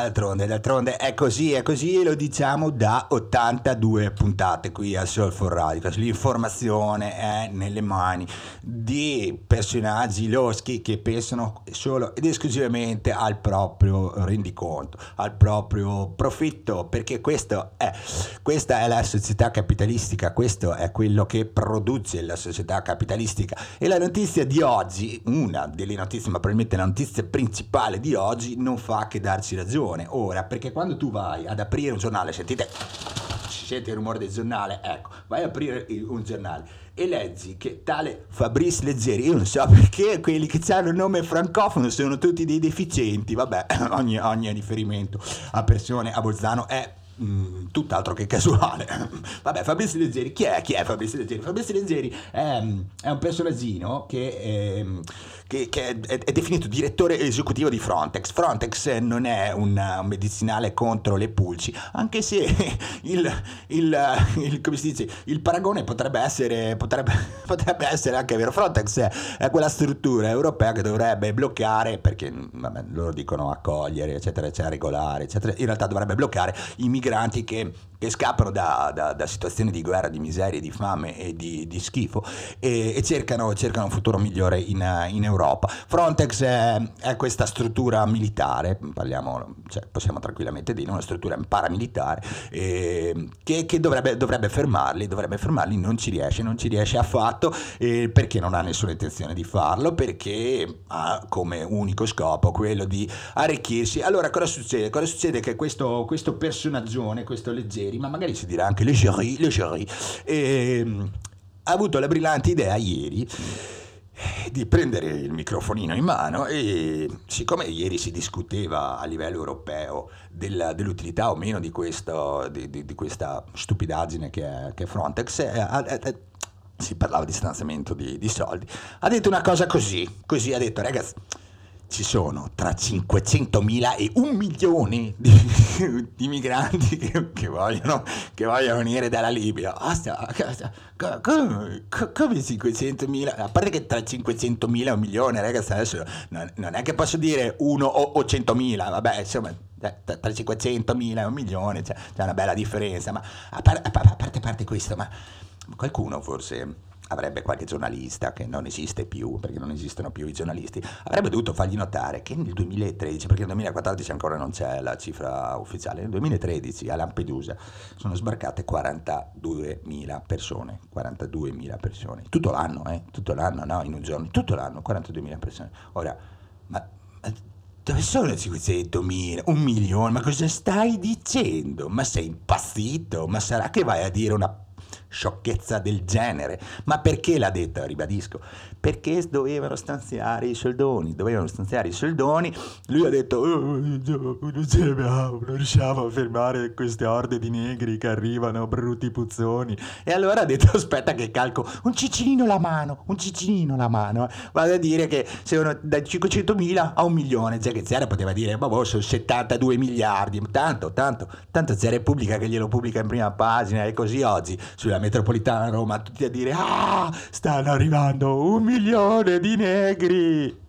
D'altronde, d'altronde è così, è così e lo diciamo da 82 puntate qui a Soul for Radicals. L'informazione è nelle mani di personaggi loschi che pensano solo ed esclusivamente al proprio rendiconto, al proprio profitto, perché è, questa è la società capitalistica, questo è quello che produce la società capitalistica. E la notizia di oggi, una delle notizie, ma probabilmente la notizia principale di oggi, non fa che darci ragione ora, perché quando tu vai ad aprire un giornale, sentite, sente il rumore del giornale, ecco, vai ad aprire un giornale e leggi che tale Fabrice Leggeri, io non so perché quelli che hanno il nome francofono sono tutti dei deficienti, vabbè, ogni, ogni riferimento a persone a Bolzano è Mm, tutt'altro che casuale. Vabbè, Fabrizio Leggeri, chi è? Chi è Fabrizio Leggeri? Fabrizio Leggeri è, è un personaggino che, è, che, che è, è, definito direttore esecutivo di Frontex. Frontex non è un, medicinale contro le pulci, anche se il, il, il, come si dice, il paragone potrebbe essere, potrebbe, potrebbe essere anche vero. Frontex è, è, quella struttura europea che dovrebbe bloccare, perché vabbè, loro dicono accogliere, eccetera, eccetera, regolare, eccetera, in realtà dovrebbe bloccare i migranti che, che scappano da, da, da, situazioni di guerra, di miseria, di fame e di, di schifo e, e cercano, cercano, un futuro migliore in, in Europa. Frontex è, è, questa struttura militare, parliamo, cioè, possiamo tranquillamente dire, una struttura paramilitare eh, che, che dovrebbe, dovrebbe, fermarli, dovrebbe fermarli, non ci riesce, non ci riesce affatto eh, perché non ha nessuna intenzione di farlo, perché ha come unico scopo quello di arricchirsi. Allora cosa succede? Cosa succede? Che questo, questo personaggio questo leggeri, ma magari si dirà anche leggeri, leggeri, e, ha avuto la brillante idea ieri di prendere il microfonino in mano e siccome ieri si discuteva a livello europeo della, dell'utilità o meno di, questo, di, di, di questa stupidaggine che è, che è Frontex, eh, eh, si parlava di stanziamento di, soldi, ha detto una cosa così, così ha detto ragazzi ci sono tra 500.000 e un milione di, di migranti che, che, vogliono, che, vogliono, venire dalla Libia. Basta, come, come 500.000? A parte che tra 500.000 e un milione, ragazzi, adesso non, non è che posso dire uno o, o 100.000, vabbè, insomma, tra 500.000 e un milione c'è, c'è una bella differenza, ma a, par- a parte, a parte questo, ma qualcuno forse avrebbe qualche giornalista che non esiste più, perché non esistono più i giornalisti, avrebbe dovuto fargli notare che nel 2013, perché nel 2014 ancora non c'è la cifra ufficiale, nel 2013 a Lampedusa sono sbarcate 42.000 persone, 42.000 persone, tutto l'anno, eh, tutto l'anno, no, in un giorno, tutto l'anno, 42.000 persone. Ora, ma, ma dove sono 500.000? Un milione? Ma cosa stai dicendo? Ma sei impazzito? Ma sarà che vai a dire una sciocchezza del genere. Ma perché l'ha detta, ribadisco? Perché dovevano stanziare i soldoni, dovevano stanziare i soldoni. Lui ha detto, oh, non ce l'abbiamo, non riusciamo a fermare queste orde di negri che arrivano, brutti puzzoni. E allora ha detto, aspetta che calco un ciccinino la mano, un ciccinino la mano. Vado a dire che sono da 500.000 a un milione. Cioè che Zera poteva dire, ma boh, sono 72 miliardi. Tanto, tanto, tanto c'è Repubblica che glielo pubblica in prima pagina e così oggi sulla metropolitana Roma tutti a dire ah stanno arrivando un milione di negri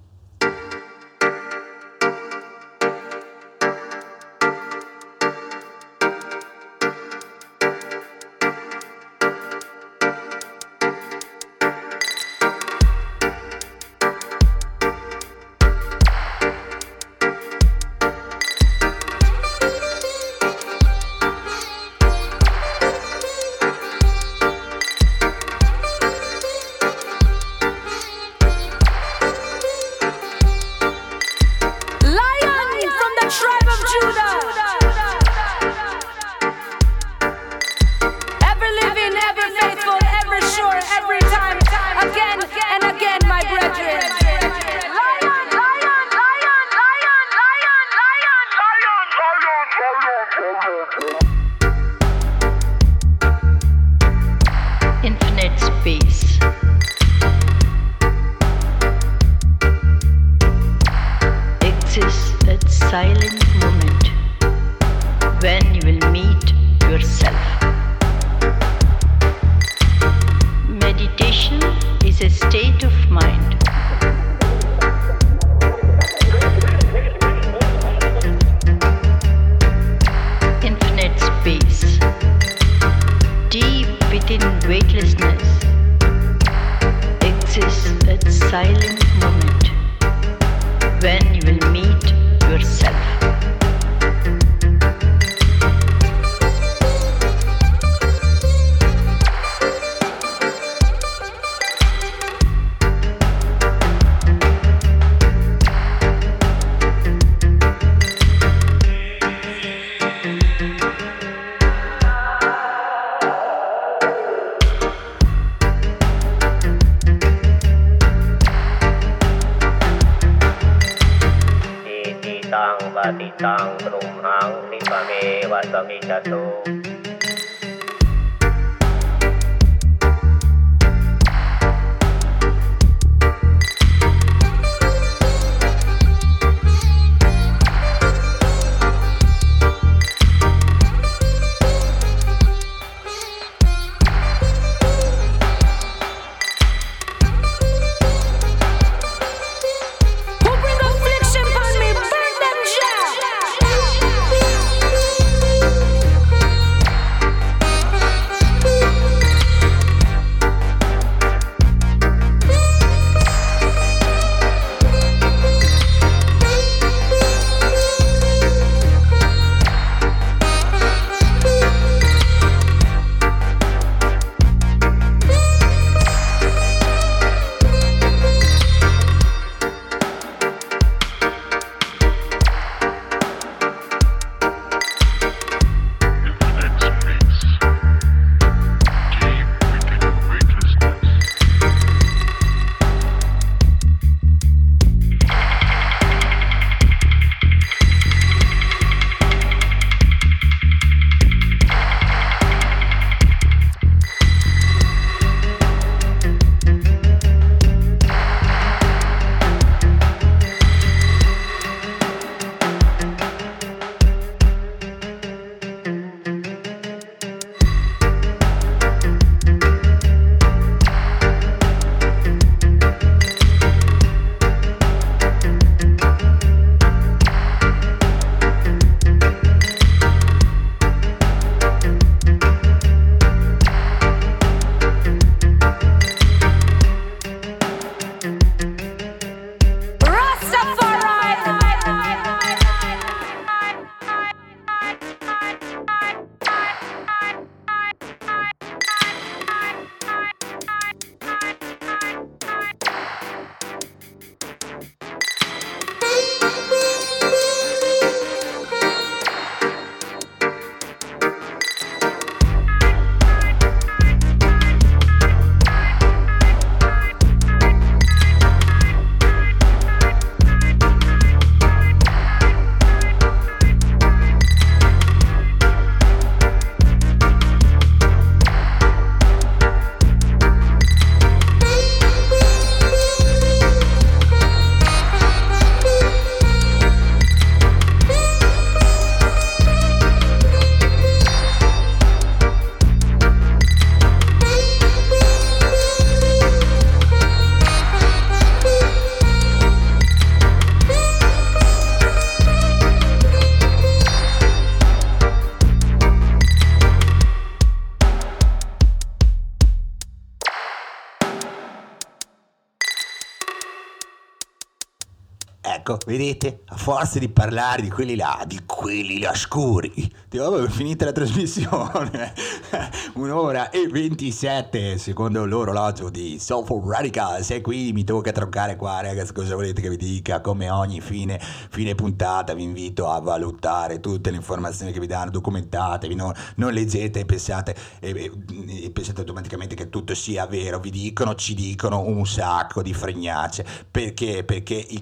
Ecco, vedete, a forza di parlare di quelli là, di quelli là scuri, ti avevo finita la trasmissione. Un'ora e 27 secondo l'orologio di Soulful Radicals e quindi mi tocca troncare qua, ragazzi, cosa volete che vi dica? Come ogni fine, fine puntata vi invito a valutare tutte le informazioni che vi danno, documentatevi, non, non leggete e pensate, e, e- pensate automaticamente che tutto sia vero, vi dicono, ci dicono un sacco di fregnacce, perché? Perché il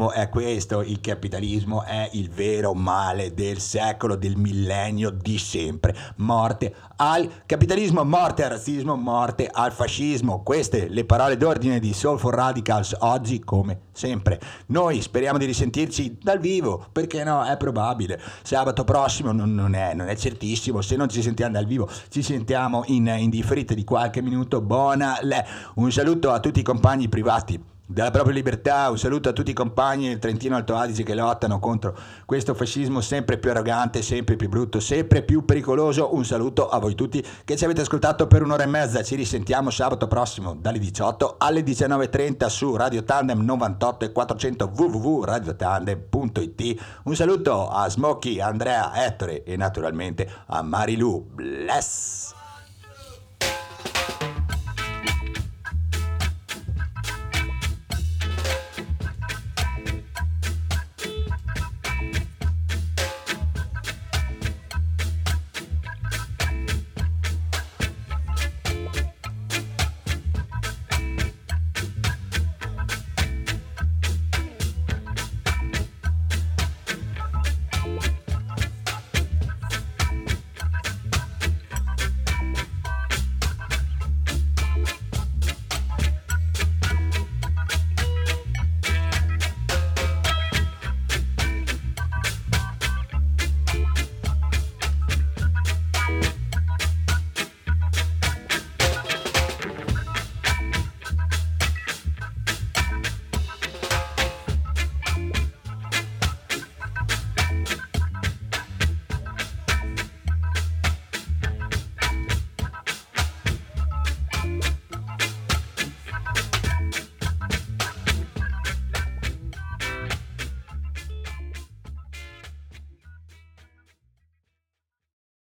capitalismo è questo, il capitalismo è il vero male del secolo, del millennio, di sempre. Morte al capitalismo, morte al razzismo, morte al fascismo. Queste le parole d'ordine di Soulful Radicals oggi come sempre. Noi speriamo di risentirci dal vivo, perché no? È probabile. Sabato prossimo non, non è, non è certissimo, se non ci sentiamo dal vivo ci sentiamo in, in differita di qualche minuto. Buona le. Un saluto a tutti i compagni privati della propria libertà, un saluto a tutti i compagni del Trentino Alto Adige che lottano contro questo fascismo sempre più arrogante, sempre più brutto, sempre più pericoloso. Un saluto a voi tutti che ci avete ascoltato per un'ora e mezza. Ci risentiamo sabato prossimo dalle 18 alle 19.30 su Radio Tandem 98 e 400 www.radiotandem.it. Un saluto a Smokey, Andrea, Ettore e naturalmente a Marilu. Bless!